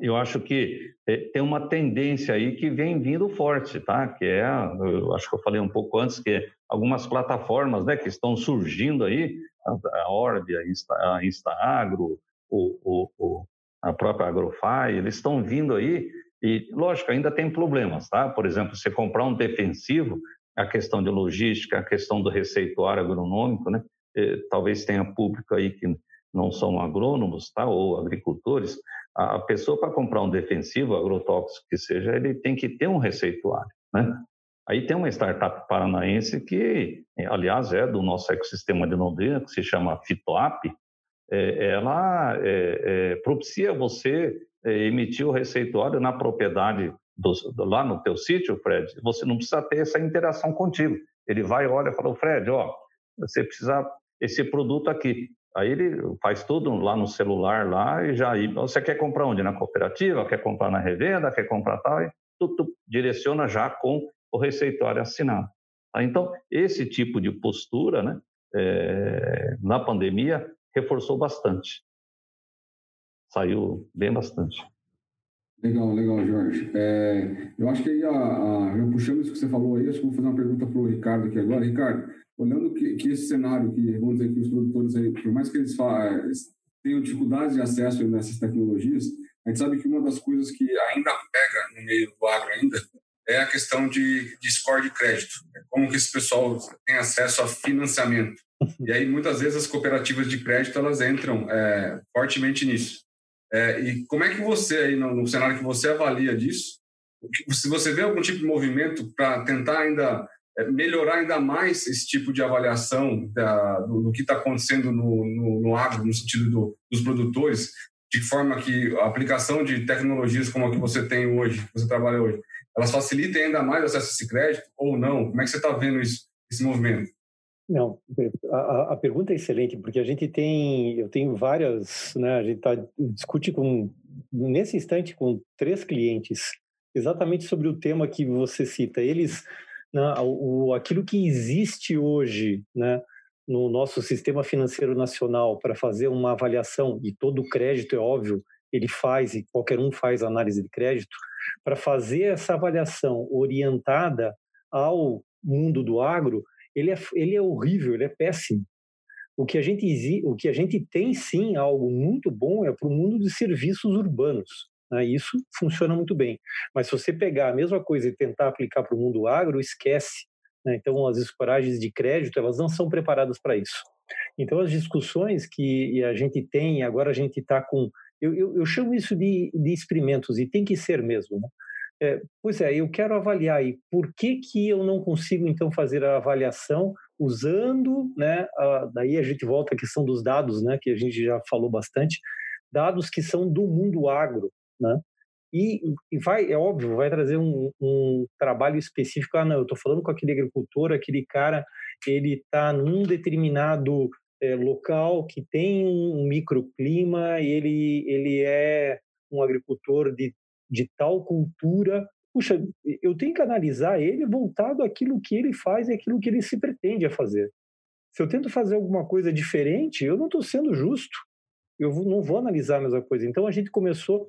eu acho que é, tem uma tendência aí que vem vindo forte, tá? Que é, eu acho que eu falei um pouco antes, que algumas plataformas, né, que estão surgindo aí, a Orb, a, Insta, a InstaAgro, o, o, a própria Agrofy, eles estão vindo aí e, lógico, ainda tem problemas, tá? Por exemplo, você comprar um defensivo, a questão de logística, a questão do receituário agronômico, né? E, talvez tenha público aí que não são agrônomos, tá? Ou agricultores, a pessoa para comprar um defensivo agrotóxico que seja, ele tem que ter um receituário, né? Aí tem uma startup paranaense que, aliás, é do nosso ecossistema de Londrina, que se chama Fitoap, é, ela é, é, propicia você é, emitir o receituário na propriedade do, do, lá no teu sítio, Fred. Você não precisa ter essa interação contigo. Ele vai, olha, fala, Fred, ó, você precisa esse produto aqui. Aí ele faz tudo lá no celular lá e já aí você quer comprar onde? Na cooperativa? Quer comprar na revenda? Quer comprar tal? E tudo direciona já com o receituário assinado. Então esse tipo de postura, né, é, na pandemia reforçou bastante, saiu bem bastante. Legal, legal, Jorge. É, eu acho que aí, a, a, puxando isso que você falou aí, acho que vou fazer uma pergunta para o Ricardo aqui agora. Ricardo, olhando que, que, esse cenário, que vamos dizer que os produtores aí, por mais que eles é, tenham dificuldades de acesso nessas tecnologias, a gente sabe que uma das coisas que ainda pega no meio do agro ainda é a questão de, de score de crédito. Como que esse pessoal tem acesso a financiamento. E aí, muitas vezes, as cooperativas de crédito, elas entram é, fortemente nisso. É, e como é que você, aí no, no, cenário que você avalia disso, se você vê algum tipo de movimento para tentar ainda melhorar ainda mais esse tipo de avaliação da, do, do, que está acontecendo no, no, no, agro, no sentido do, dos produtores, de forma que a aplicação de tecnologias como a que você tem hoje, que você trabalha hoje, elas facilitem ainda mais o acesso a esse crédito ou não? Como é que você está vendo isso, esse movimento? Não, a, a, pergunta é excelente, porque a gente tem, eu tenho várias, né, a gente tá, discute com, nesse instante com três clientes, exatamente sobre o tema que você cita. Eles, né, o, aquilo que existe hoje, né, no nosso sistema financeiro nacional para fazer uma avaliação, e todo crédito, é óbvio, ele faz, e qualquer um faz análise de crédito, para fazer essa avaliação orientada ao mundo do agro, ele é, ele é horrível, ele é péssimo. O que a gente, o que a gente tem sim algo muito bom é para o mundo de serviços urbanos. Né? Isso funciona muito bem. Mas se você pegar a mesma coisa e tentar aplicar para o mundo agro, esquece. Né? Então as escoragens de crédito elas não são preparadas para isso. Então as discussões que a gente tem agora a gente está com eu, eu, eu, chamo isso de, de experimentos e tem que ser mesmo. Né? É, pois é, eu quero avaliar aí por que, que eu não consigo então fazer a avaliação usando, né, a, daí a gente volta à questão dos dados, né, que a gente já falou bastante, dados que são do mundo agro, né, e, e vai, é óbvio, vai trazer um, um trabalho específico, ah não, eu estou falando com aquele agricultor, aquele cara, ele está num determinado é, local que tem um microclima e ele, ele é um agricultor de de tal cultura. Puxa, eu tenho que analisar ele voltado àquilo que ele faz e aquilo que ele se pretende a fazer. Se eu tento fazer alguma coisa diferente, eu não estou sendo justo. Eu não vou analisar a mesma coisa. Então a gente começou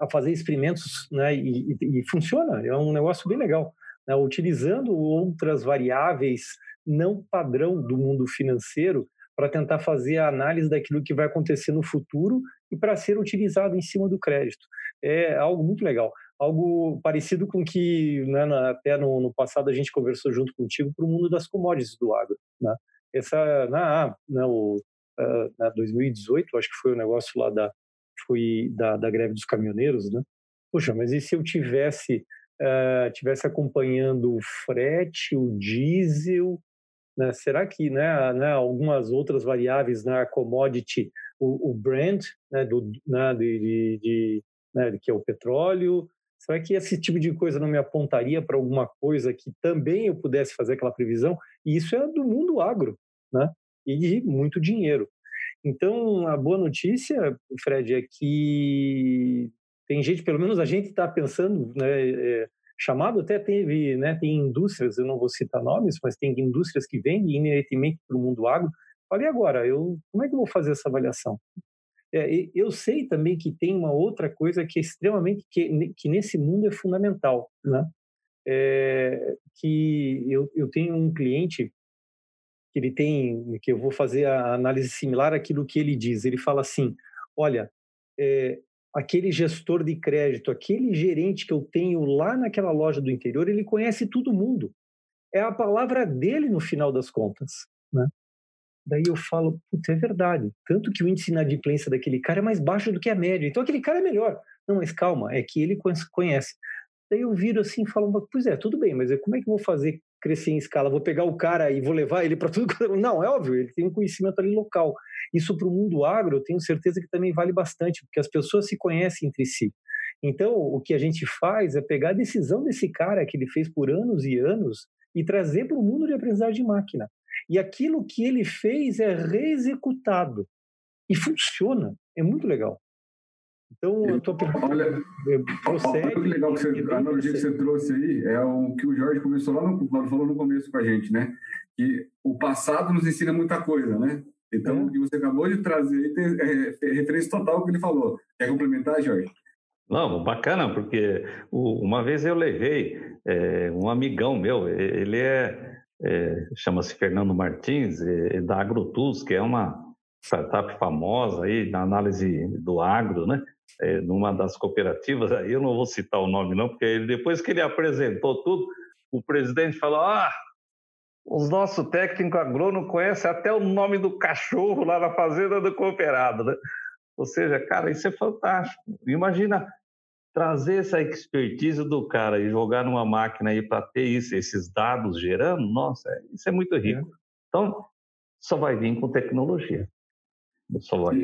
a fazer experimentos, né? E, e, e funciona. É um negócio bem legal, né? utilizando outras variáveis não padrão do mundo financeiro para tentar fazer a análise daquilo que vai acontecer no futuro e para ser utilizado em cima do crédito. É algo muito legal. Algo parecido com que né, até no, no, passado a gente conversou junto contigo para o mundo das commodities do agro. Né? Essa, na, na, o, na 2018, acho que foi o negócio lá da, foi da, da greve dos caminhoneiros, né? Poxa, mas e se eu tivesse uh, tivesse acompanhando o frete, o diesel, né? será que né, né, algumas outras variáveis na né, commodity o, o brand né, do, né, de, de né, que é o petróleo. Será que esse tipo de coisa não me apontaria para alguma coisa que também eu pudesse fazer aquela previsão? E isso é do mundo agro, né? E de muito dinheiro. Então, a boa notícia, Fred, é que tem gente, pelo menos a gente está pensando, né, é, chamado até teve, né, tem indústrias, eu não vou citar nomes, mas tem indústrias que vendem inerentemente para o mundo agro, Olha agora, eu, como é que eu vou fazer essa avaliação? É, eu sei também que tem uma outra coisa que é extremamente que, que nesse mundo é fundamental, né? É, que eu, eu tenho um cliente ele tem que eu vou fazer a análise similar àquilo que ele diz. Ele fala assim: olha, é, aquele gestor de crédito, aquele gerente que eu tenho lá naquela loja do interior, ele conhece todo mundo. É a palavra dele no final das contas, né? Daí eu falo, putz, é verdade. Tanto que o índice de inadimplência daquele cara é mais baixo do que a média. Então aquele cara é melhor. Não, mas calma, é que ele conhece. Daí eu viro assim e falo, pois é, tudo bem, mas como é que eu vou fazer crescer em escala? Vou pegar o cara e vou levar ele para [laughs] tudo? Não, é óbvio, ele tem um conhecimento ali local. Isso para o mundo agro, eu tenho certeza que também vale bastante, porque as pessoas se conhecem entre si. Então, o que a gente faz é pegar a decisão desse cara que ele fez por anos e anos e trazer para o mundo de aprendizagem de máquina. E aquilo que ele fez é reexecutado. E funciona. É muito legal. Então, eu estou Olha, procede, olha que legal que você, a analogia que você trouxe aí é o que o Jorge começou lá no, falou no começo com a gente, né? Que o passado nos ensina muita coisa, né? Então, é. o que você acabou de trazer é, é referência total ao que ele falou. Quer complementar, Jorge? Não, bacana, porque uma vez eu levei é, um amigão meu, ele é, é chama-se Fernando Martins, é, da AgroTools, que é uma startup famosa aí na análise do agro, né? É, numa das cooperativas, aí eu não vou citar o nome não, porque ele, depois que ele apresentou tudo, o presidente falou, ah, os nossos técnicos agrônomos conhecem até o nome do cachorro lá na fazenda do cooperado, né? Ou seja, cara, isso é fantástico. Imagina trazer essa expertise do cara e jogar numa máquina aí para ter isso, esses dados gerando, nossa, isso é muito rico. Então, só vai vir com tecnologia.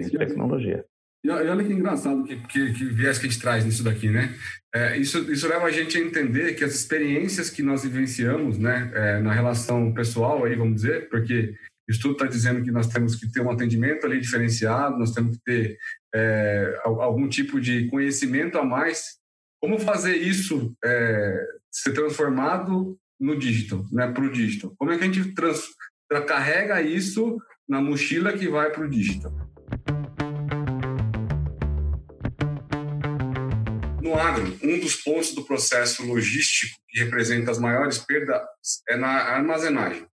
Vir com tecnologia. E olha que engraçado que, que, que viés que a gente traz nisso daqui, né? É, isso, isso leva a gente a entender que as experiências que nós vivenciamos, né, é, na relação pessoal, aí vamos dizer, porque o estudo está dizendo que nós temos que ter um atendimento ali diferenciado, nós temos que ter é, algum tipo de conhecimento a mais. Como fazer isso é, ser transformado no digital, né, para o digital? Como é que a gente trans, carrega isso na mochila que vai para o digital? No agro, um dos pontos do processo logístico que representa as maiores perdas é na armazenagem.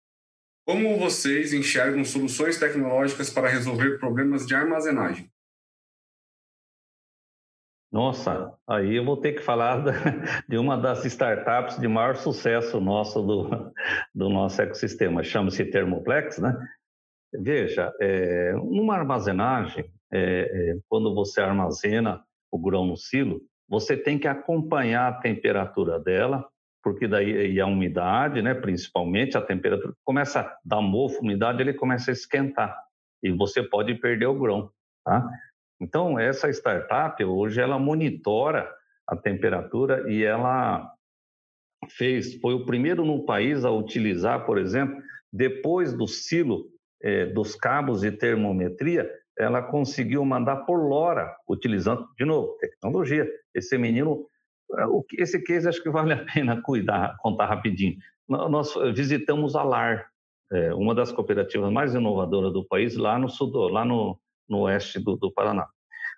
Como vocês enxergam soluções tecnológicas para resolver problemas de armazenagem? Nossa, aí eu vou ter que falar de uma das startups de maior sucesso nosso do, do nosso ecossistema, chama-se Thermoplex, né? Veja, é, numa armazenagem, é, é, quando você armazena o grão no silo, você tem que acompanhar a temperatura dela, porque daí e a umidade, né, principalmente a temperatura, começa a dar mofo, umidade, ele começa a esquentar e você pode perder o grão, tá? Então, essa startup, hoje, ela monitora a temperatura e ela fez, foi o primeiro no país a utilizar, por exemplo, depois do silo, eh, dos cabos de termometria, ela conseguiu mandar por LoRa, utilizando, de novo, tecnologia. Esse menino, eh, esse case acho que vale a [laughs] pena cuidar, contar rapidinho. Nós visitamos a LAR, eh, uma das cooperativas mais inovadoras do país, lá no sul, lá no, no oeste do, do, Paraná.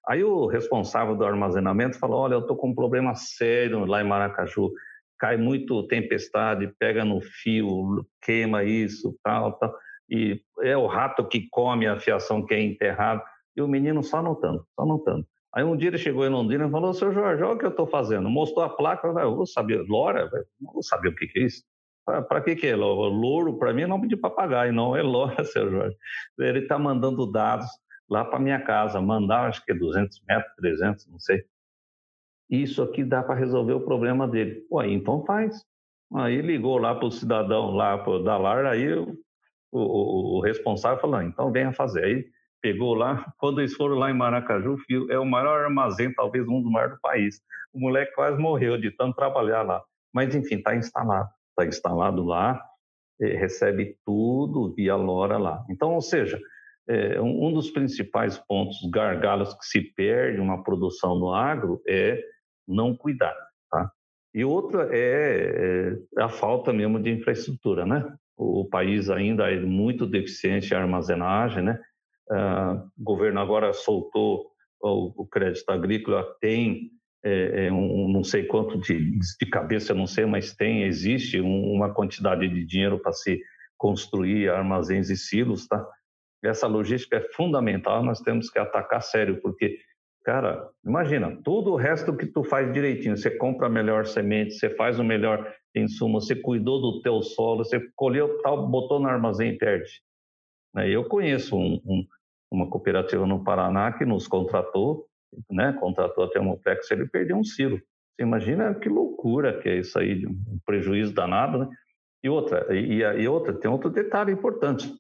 Aí o responsável do armazenamento falou: Olha, eu estou com um problema sério lá em Maracaju. Cai muito tempestade, pega no fio, queima isso, tal, tal e é o rato que come a fiação que é enterrado. E o menino só anotando, só anotando. Aí um dia ele chegou em Londrina e falou, seu Jorge, olha o que eu estou fazendo. Mostrou a placa, eu vou saber, Lora, não vou saber o que, que é isso. Para que, que é? Louro, para mim, é nome de papagaio, não é Lora, [laughs] seu Jorge. Ele está mandando dados lá para minha casa, mandar, acho que é 200 metros, 300, não sei. Isso aqui dá para resolver o problema dele. Ué, então faz. Aí ligou lá para o cidadão lá da LAR, aí eu o, o, responsável falou, ah, então venha fazer. Aí pegou lá, [laughs] quando eles foram lá em Maracaju, é o maior armazém, talvez um dos maiores do país. O moleque quase morreu de tanto trabalhar lá. Mas, enfim, está instalado. Está instalado lá, recebe tudo via LoRa lá. Então, ou seja, é, um dos principais pontos gargalos que se perde uma produção no agro é não cuidar, tá? E outra é, é a falta mesmo de infraestrutura, né? O país ainda é muito deficiente em armazenagem, né? Uh, o governo agora soltou o, o crédito agrícola, tem é, é, um, não sei quanto de, de cabeça, não sei, mas tem, existe um, uma quantidade de dinheiro para se construir armazéns e silos, tá? Essa logística é fundamental, nós temos que atacar sério, porque, cara, imagina, tudo o resto que tu faz direitinho, você compra a melhor semente, você faz o melhor insumo, você cuidou do teu solo, você colheu tal, botou no armazém e perde. Né? Eu conheço um, um, uma cooperativa no Paraná que nos contratou, né? contratou a Termoplex, ele perdeu um silo. Você imagina que loucura que é isso aí, um prejuízo danado, né? E outra, e, e outra, tem outro detalhe importante.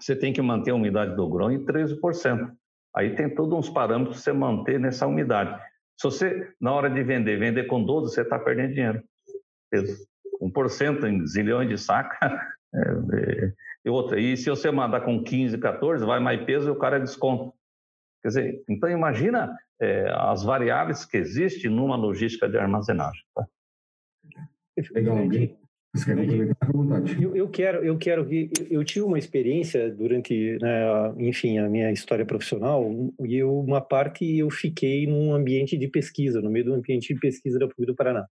Você tem que manter a umidade do grão em 13%. Aí tem todos uns parâmetros para você manter nessa umidade. Se você, na hora de vender, vender com 12, você está perdendo dinheiro. 1% em zilhões de saca. [laughs] É, é, e outra, e se você mandar com 15, 14, vai mais peso e o cara desconta. Quer dizer, então imagina é, as variáveis que existem numa logística de armazenagem. Tá? Legal, eu, eu, quero, eu quero ver. Eu tive uma experiência durante, né, enfim, a minha história profissional e eu, uma parte eu fiquei num ambiente de pesquisa, no meio do ambiente de pesquisa da PUC do Paraná.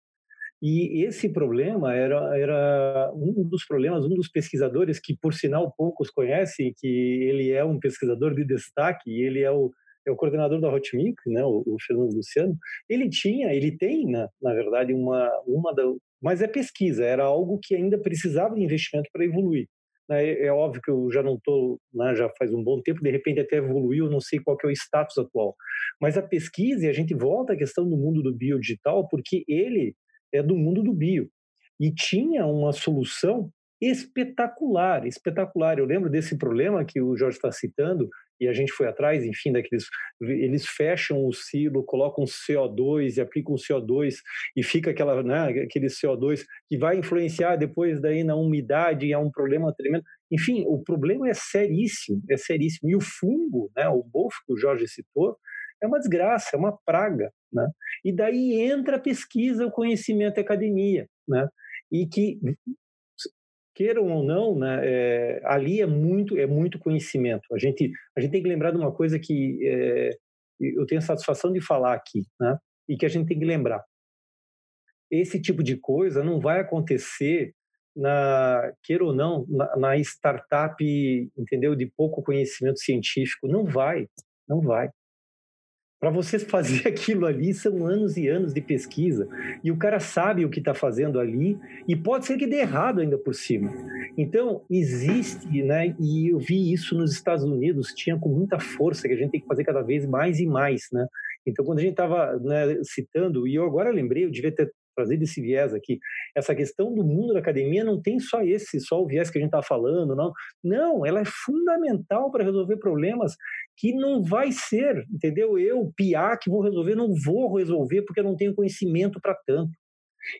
E esse problema era, era um dos problemas, um dos pesquisadores que, por sinal, poucos conhecem, que ele é um pesquisador de destaque, ele é o, é o coordenador da Hotmic, né, o, o, Fernando Luciano, ele tinha, ele tem, na, na verdade, uma, uma da, mas é pesquisa, era algo que ainda precisava de investimento para evoluir. Né. É, é, óbvio que eu já não estou, né, já faz um bom tempo, de repente até evoluiu, não sei qual é o status atual. Mas a pesquisa, e a gente volta à questão do mundo do biodigital, porque ele é do mundo do bio. E tinha uma solução espetacular, espetacular. Eu lembro desse problema que o Jorge está citando, e a gente foi atrás, enfim, daqueles. Eles fecham o silo, colocam CO2 e aplicam o CO2, e fica aquela, né, aquele CO2 que vai influenciar depois daí na umidade, e é um problema tremendo. Enfim, o problema é seríssimo, é seríssimo. E o fungo, né, o bofo que o Jorge citou, é uma desgraça, é uma praga. Né? E daí entra a pesquisa, o conhecimento, a academia. Né? E que, queiram ou não, né, é, ali é muito, é muito conhecimento. A gente, a gente tem que lembrar de uma coisa que é, eu tenho a satisfação de falar aqui, né? e que a gente tem que lembrar. Esse tipo de coisa não vai acontecer na queira ou não na, na, startup entendeu de pouco conhecimento científico não vai não vai para você fazer [laughs] aquilo ali são anos e anos de pesquisa. E o cara sabe o que está fazendo ali e pode ser que dê errado ainda por cima. Então, existe, né? E eu vi isso nos Estados Unidos, tinha com muita força que a gente tem que fazer cada vez mais e mais, né? Então, quando a gente estava né, citando, e eu agora lembrei, eu devia ter trazer esse viés aqui. Essa questão do mundo da academia não tem só esse, só o viés que a gente está falando, não. Não, ela é fundamental para resolver problemas que não vai ser, entendeu? Eu, piá, que vou resolver, não vou resolver porque eu não tenho conhecimento para tanto.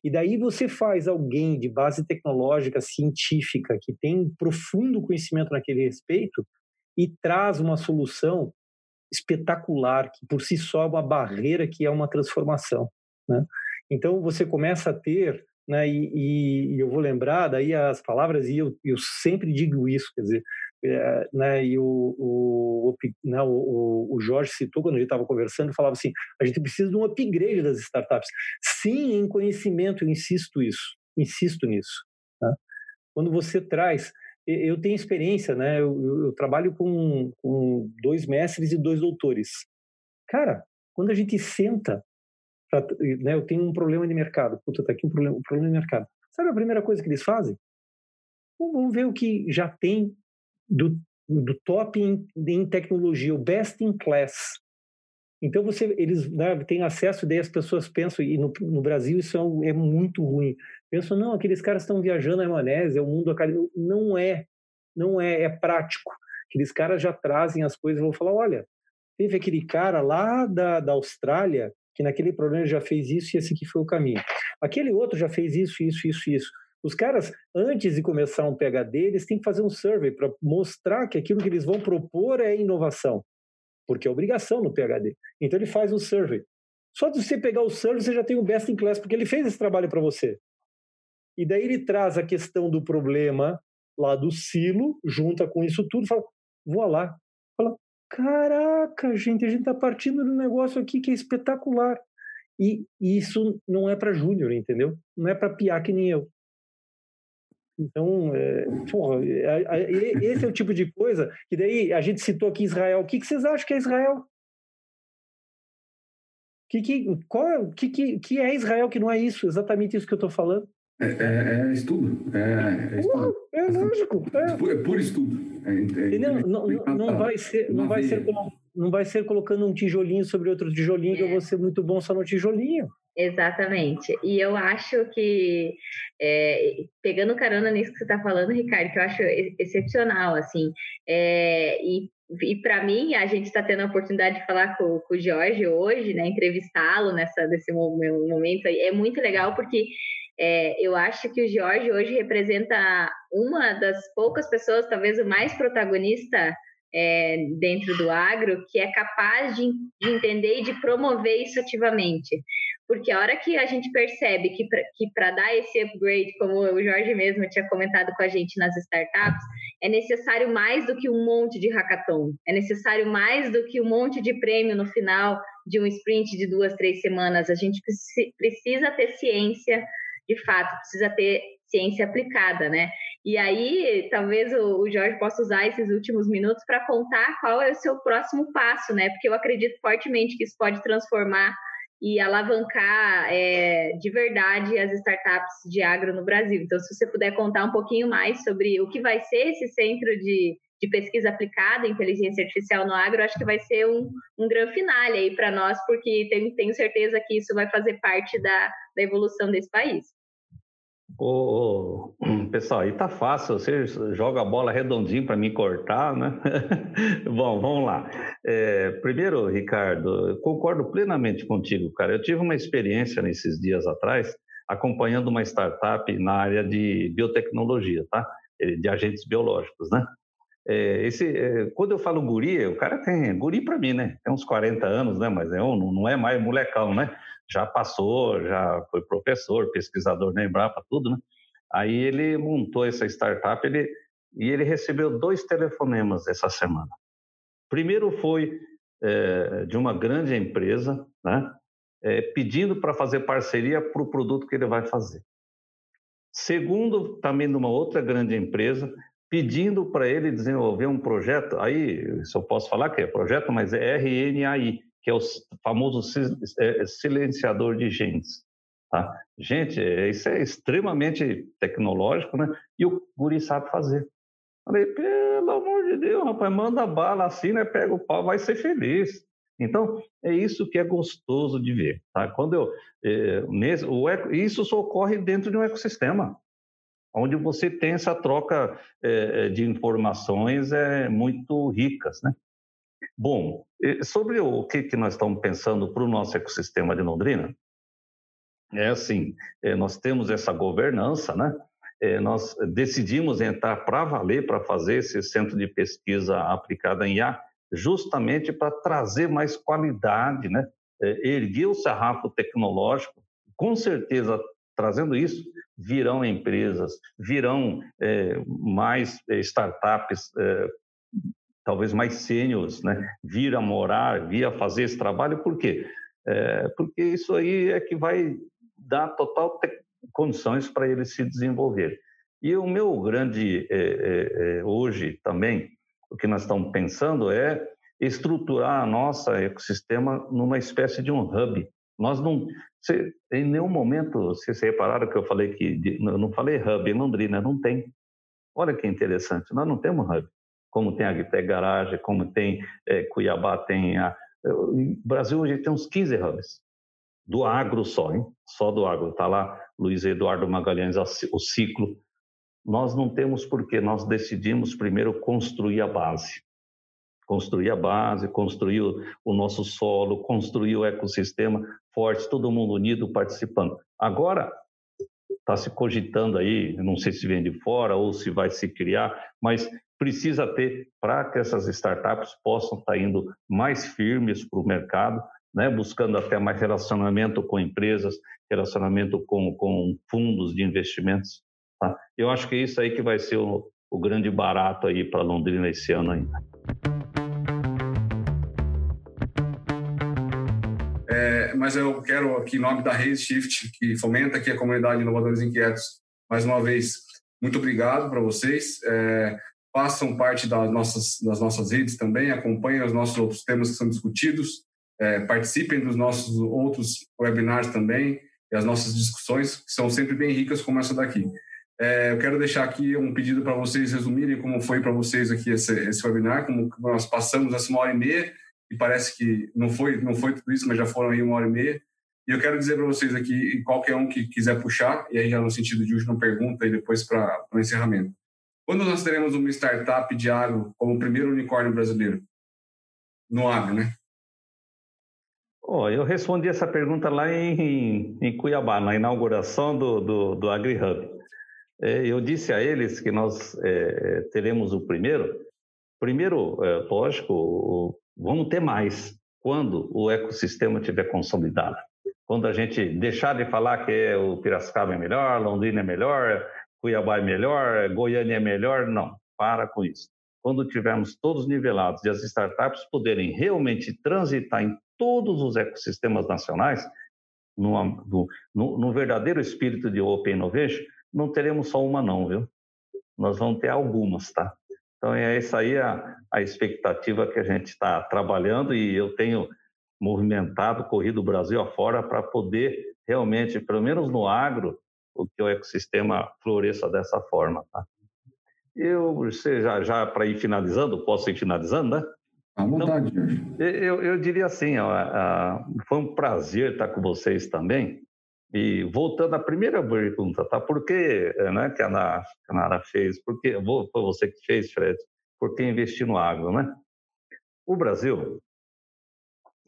E daí você faz alguém de base tecnológica, científica, que tem profundo conhecimento naquele respeito e traz uma solução espetacular, que por si só é uma barreira que é uma transformação. Né? Então você começa a ter, né, e, e, eu vou lembrar daí as palavras, e eu, eu sempre digo isso, quer dizer, é, né, e o, o, né, o, o Jorge citou quando a gente estava conversando, falava assim, a gente precisa de um upgrade das startups. Sim, em conhecimento, eu insisto isso, insisto nisso. Né? Quando você traz eu tenho experiência, né? Eu, eu, trabalho com, com, dois mestres e dois doutores. Cara, quando a gente senta pra, né, eu tenho um problema de mercado. Puta, tá aqui um problema, um problema de mercado. Sabe a primeira coisa que eles fazem? Vamos ver o que já tem do, do top em, em tecnologia, o best in class. Então você, eles né, têm acesso, daí as pessoas pensam, e no, no Brasil isso é, é, muito ruim. Pensam, não, aqueles caras estão viajando a maionese, é o mundo acadêmico. Não é, não é, é prático. Aqueles caras já trazem as coisas, vão falar, olha, teve aquele cara lá da, da Austrália que naquele problema já fez isso e esse aqui foi o caminho. Aquele outro já fez isso, isso, isso, isso. Os caras, antes de começar um PhD, eles têm que fazer um survey para mostrar que aquilo que eles vão propor é inovação, porque é obrigação no PhD. Então ele faz um survey. Só de você pegar o survey, você já tem o best in class, porque ele fez esse trabalho para você. E daí ele traz a questão do problema lá do silo, junta com isso tudo, fala, vou lá, Fala, caraca, gente, a gente está partindo de um negócio aqui que é espetacular. E, e isso não é para júnior, entendeu? Não é para piar que nem eu. Então, é, porra, é, é, esse é o tipo de coisa que daí a gente citou aqui Israel. O que, que vocês acham que é Israel? Que, que, qual é, que, que, que é Israel que não é isso? Exatamente isso que eu estou falando. É, é, é, estudo. É, é, estudo. é lógico. É. é puro, puro estudo. É, não, não, não, vai ser, não vai ser não vai ser colocando um tijolinho sobre outro tijolinho que eu vou ser muito bom só no tijolinho. Exatamente. E eu acho que, é, pegando carona nisso que você está falando, Ricardo, que eu acho excepcional, assim, é, e, e para mim, a gente está tendo a oportunidade de falar com, com o Jorge hoje, né, entrevistá-lo nesse momento aí, é muito legal, porque é, eu acho que o Jorge hoje representa uma das poucas pessoas, talvez o mais protagonista é, dentro do agro, que é capaz de, de entender e de promover isso ativamente. Porque a hora que a gente percebe que para dar esse upgrade, como o Jorge mesmo tinha comentado com a gente nas startups, é necessário mais do que um monte de hackathon, é necessário mais do que um monte de prêmio no final de um sprint de duas, três semanas. A gente precisa ter ciência de fato, precisa ter ciência aplicada, né? E aí, talvez o, Jorge possa usar esses últimos minutos para contar qual é o seu próximo passo, né? Porque eu acredito fortemente que isso pode transformar e alavancar é, de verdade as startups de agro no Brasil. Então, se você puder contar um pouquinho mais sobre o que vai ser esse centro de, de pesquisa aplicada, inteligência artificial no agro, acho que vai ser um, um grande finale aí para nós, porque tenho, tenho certeza que isso vai fazer parte da, da evolução desse país. Ô, pessoal, aí tá fácil, você joga a bola redondinho para me cortar, né? [laughs] Bom, vamos lá. É, primeiro, Ricardo, eu concordo plenamente contigo, cara. Eu tive uma experiência nesses dias atrás acompanhando uma startup na área de biotecnologia, tá? De agentes biológicos, né? É, esse, é, quando eu falo guri, o cara tem guri para mim, né? Tem uns 40 anos, né? Mas é um, não é mais molecão, né? Já passou, já foi professor, pesquisador na Embrapa, tudo, né? Aí ele montou essa startup ele, e ele recebeu dois telefonemas essa semana. Primeiro foi é, de uma grande empresa, né? É, pedindo para fazer parceria para o produto que ele vai fazer. Segundo, também de uma outra grande empresa, pedindo para ele desenvolver um projeto, aí, se eu posso falar que é projeto, mas é RNAi, que é o famoso é, silenciador de genes. Tá? Gente, é, isso é extremamente tecnológico, né? E o guri sabe fazer. Falei, pelo amor de Deus, rapaz, manda bala assim, né? Pega o pau, vai ser feliz. Então, é isso que é gostoso de ver. Tá? Quando eu, é, nesse, o eco, isso só ocorre dentro de um ecossistema onde você tem essa troca é, de informações é, muito ricas. Né? Bom, sobre o que, que nós estamos pensando para o nosso ecossistema de Londrina, é assim, é, nós temos essa governança, né? É, nós decidimos entrar para valer, para fazer esse centro de pesquisa aplicada em IA, justamente para trazer mais qualidade, né? É, erguer o sarrafo tecnológico, com certeza trazendo isso, virão empresas, virão é, mais startups, é, talvez mais sêniores, né? vir a morar, vir a fazer esse trabalho, por quê? É, porque isso aí é que vai dar total condições para eles se desenvolver. E o meu grande, é, é, hoje também, o que nós estamos pensando é estruturar a nossa ecossistema numa espécie de um hub. Nós não, você, em nenhum momento, vocês repararam que eu falei que, eu não falei hub em Londrina, não tem. Olha que interessante, nós não temos hub. Como tem a Agtec Garage, como tem é, Cuiabá, tem a... O Brasil hoje tem uns 15 hubs. Do agro só, hein? Só do agro. Está lá Luiz Eduardo Magalhães, o ciclo. Nós não temos porque nós decidimos primeiro construir a base construir a base, construir o, nosso solo, construir o ecossistema forte, todo mundo unido participando. Agora está se cogitando aí, não sei se vem de fora ou se vai se criar, mas precisa ter para que essas startups possam estar indo mais firmes para o mercado, né, buscando até mais relacionamento com empresas, relacionamento com, com fundos de investimentos. Tá? Eu acho que é isso aí que vai ser o, o grande barato aí para Londrina esse ano ainda. É, mas eu quero aqui, em nome da Raise Shift, que fomenta aqui a comunidade de Inovadores Inquietos, mais uma vez, muito obrigado para vocês. É, façam parte das nossas, das nossas redes também, acompanhem os nossos outros temas que são discutidos, é, participem dos nossos outros webinars também e as nossas discussões, que são sempre bem ricas como essa daqui. É, eu quero deixar aqui um pedido para vocês resumirem como foi para vocês aqui esse, esse webinar, como nós passamos essa uma hora e meia, e parece que não foi, não foi tudo isso, mas já foram aí uma hora e meia. E eu quero dizer para vocês aqui, qualquer um que quiser puxar, e aí já no sentido de última pergunta e depois para o encerramento. Quando nós teremos uma startup de agro como o primeiro unicórnio brasileiro? No agro, né? Oh, eu respondi essa pergunta lá em, em Cuiabá, na inauguração do, do, do AgriHub. É, eu disse a eles que nós é, teremos o primeiro. Primeiro, é, lógico, vamos ter mais quando o ecossistema estiver consolidado. Quando a gente deixar de falar que o Piracicaba é melhor, Londrina é melhor, Cuiabá é melhor, Goiânia é melhor, não, para com isso. Quando tivermos todos nivelados e as startups poderem realmente transitar em todos os ecossistemas nacionais, no, no, no verdadeiro espírito de Open Innovation, não teremos só uma não, viu? Nós vamos ter algumas, tá? Então, é essa aí a, a expectativa que a gente está trabalhando e eu tenho movimentado, corrido o Brasil afora para poder realmente, pelo menos no agro, o que o ecossistema floresça dessa forma. Tá? Eu, você já, já para ir finalizando, posso ir finalizando, né? À vontade, então, eu, eu diria assim, ó, foi um prazer estar com vocês também. E voltando à primeira pergunta, tá? Por que, né, que a Nara, a Nara fez? Porque foi você que fez, Fred? Por que investir no agro, né? O Brasil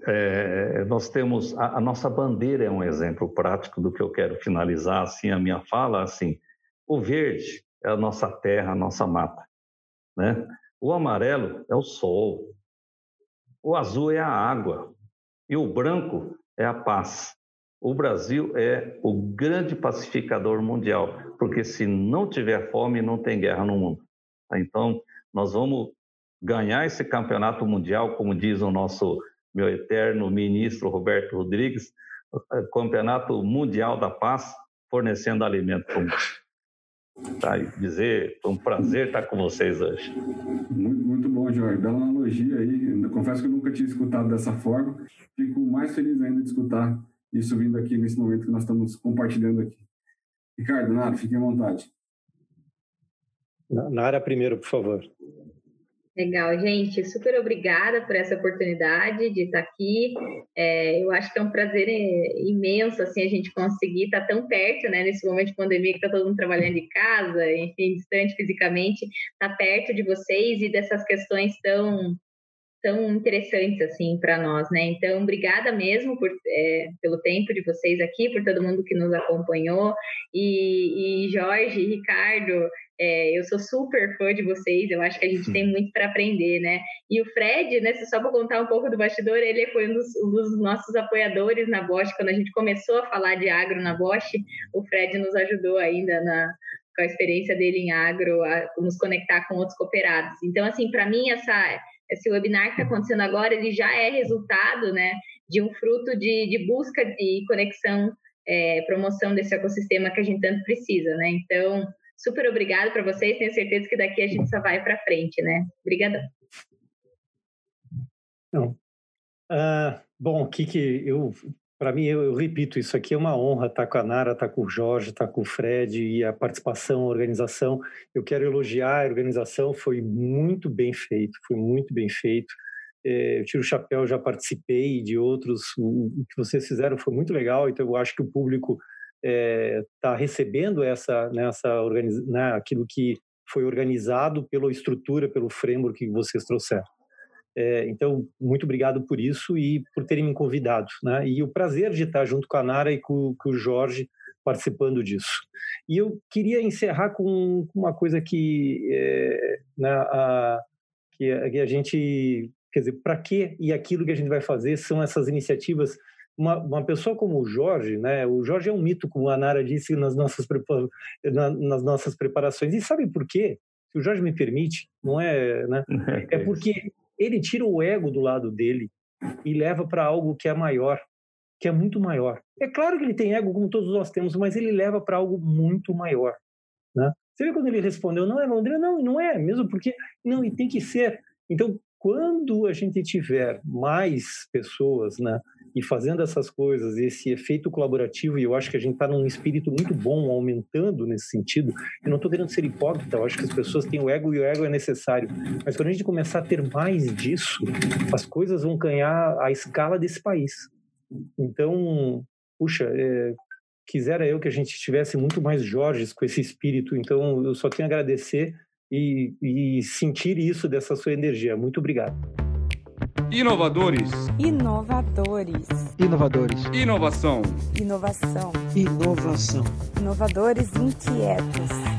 é, nós temos a, a, nossa bandeira é um exemplo prático do que eu quero finalizar assim a minha fala assim o verde é a nossa terra a nossa mata né? O amarelo é o sol o azul é a água e o branco é a paz. O Brasil é o grande pacificador mundial porque se não tiver fome não tem guerra no mundo. Então nós vamos ganhar esse campeonato mundial como diz o nosso meu eterno ministro Roberto Rodrigues, Campeonato Mundial da Paz, fornecendo alimento para o tá, dizer, foi um prazer estar com vocês hoje. Muito, muito bom, Jorge. Dá uma analogia aí. Eu confesso que eu nunca tinha escutado dessa forma. Fico mais feliz ainda de escutar isso vindo aqui nesse momento que nós estamos compartilhando aqui. Ricardo, Nara, fique à vontade. Nara primeiro, por favor. Legal, gente. Super obrigada por essa oportunidade de estar aqui. É, eu acho que é um prazer é, imenso assim a gente conseguir estar tão perto, né? Nesse momento de pandemia que está todo mundo trabalhando de casa, enfim, distante fisicamente, estar perto de vocês e dessas questões tão tão interessantes assim para nós, né? Então, obrigada mesmo por, é, pelo tempo de vocês aqui, por todo mundo que nos acompanhou e, e Jorge, Ricardo, é, eu sou super fã de vocês, eu acho que a gente tem muito para aprender, né? E o Fred, né, só para contar um pouco do bastidor, ele foi um dos, um dos, nossos apoiadores na Bosch, quando a gente começou a falar de agro na Bosch, o Fred nos ajudou ainda na, com a experiência dele em agro a nos conectar com outros cooperados. Então, assim, para mim, essa, esse webinar que está acontecendo agora, ele já é resultado, né, de um fruto de, de busca de conexão, é, promoção desse ecossistema que a gente tanto precisa, né? Então, super obrigado para vocês. Tenho certeza que daqui a gente só vai para frente, né? Obrigadão. Ah, bom, o que que eu para mim, eu, eu, repito, isso aqui é uma honra estar com a Nara, estar com o Jorge, estar com o Fred e a participação, a organização. Eu quero elogiar a organização, foi muito bem feito, foi muito bem feito. É, eu tiro o chapéu, já participei de outros, o, o que vocês fizeram foi muito legal, então eu acho que o público está é, tá recebendo essa, nessa organiz... né, aquilo que foi organizado pela estrutura, pelo framework que vocês trouxeram. É, então, muito obrigado por isso e por terem me convidado. Né? E o prazer de estar junto com a Nara e com, com o Jorge participando disso. E eu queria encerrar com uma coisa que, é, né, a, que, a, que a gente, quer dizer, para que e aquilo que a gente vai fazer são essas iniciativas uma, uma pessoa como o Jorge, né? O Jorge é um mito, como a Nara disse nas nossas, na, nas nossas preparações. E sabe por quê? Se o Jorge me permite, não é, né? [laughs] É porque ele tira o ego do lado dele e leva para algo que é maior, que é muito maior. É claro que ele tem ego, como todos nós temos, mas ele leva para algo muito maior. Né? Você vê quando ele respondeu, não é Londrina? Não, não é, mesmo porque, não, e tem que ser. Então, quando a gente tiver mais pessoas, né, e fazendo essas coisas, esse efeito colaborativo, e eu acho que a gente está num espírito muito bom, aumentando nesse sentido. Eu não estou querendo ser hipócrita, eu acho que as pessoas têm o ego e o ego é necessário. Mas quando a gente começar a ter mais disso, as coisas vão ganhar a escala desse país. Então, puxa, é, quisera eu que a gente tivesse muito mais Jorges com esse espírito. Então, eu só tenho a agradecer e, e sentir isso dessa sua energia. Muito obrigado. Inovadores. Inovadores. Inovadores. Inovação. Inovação. Inovação. Inovadores inquietos.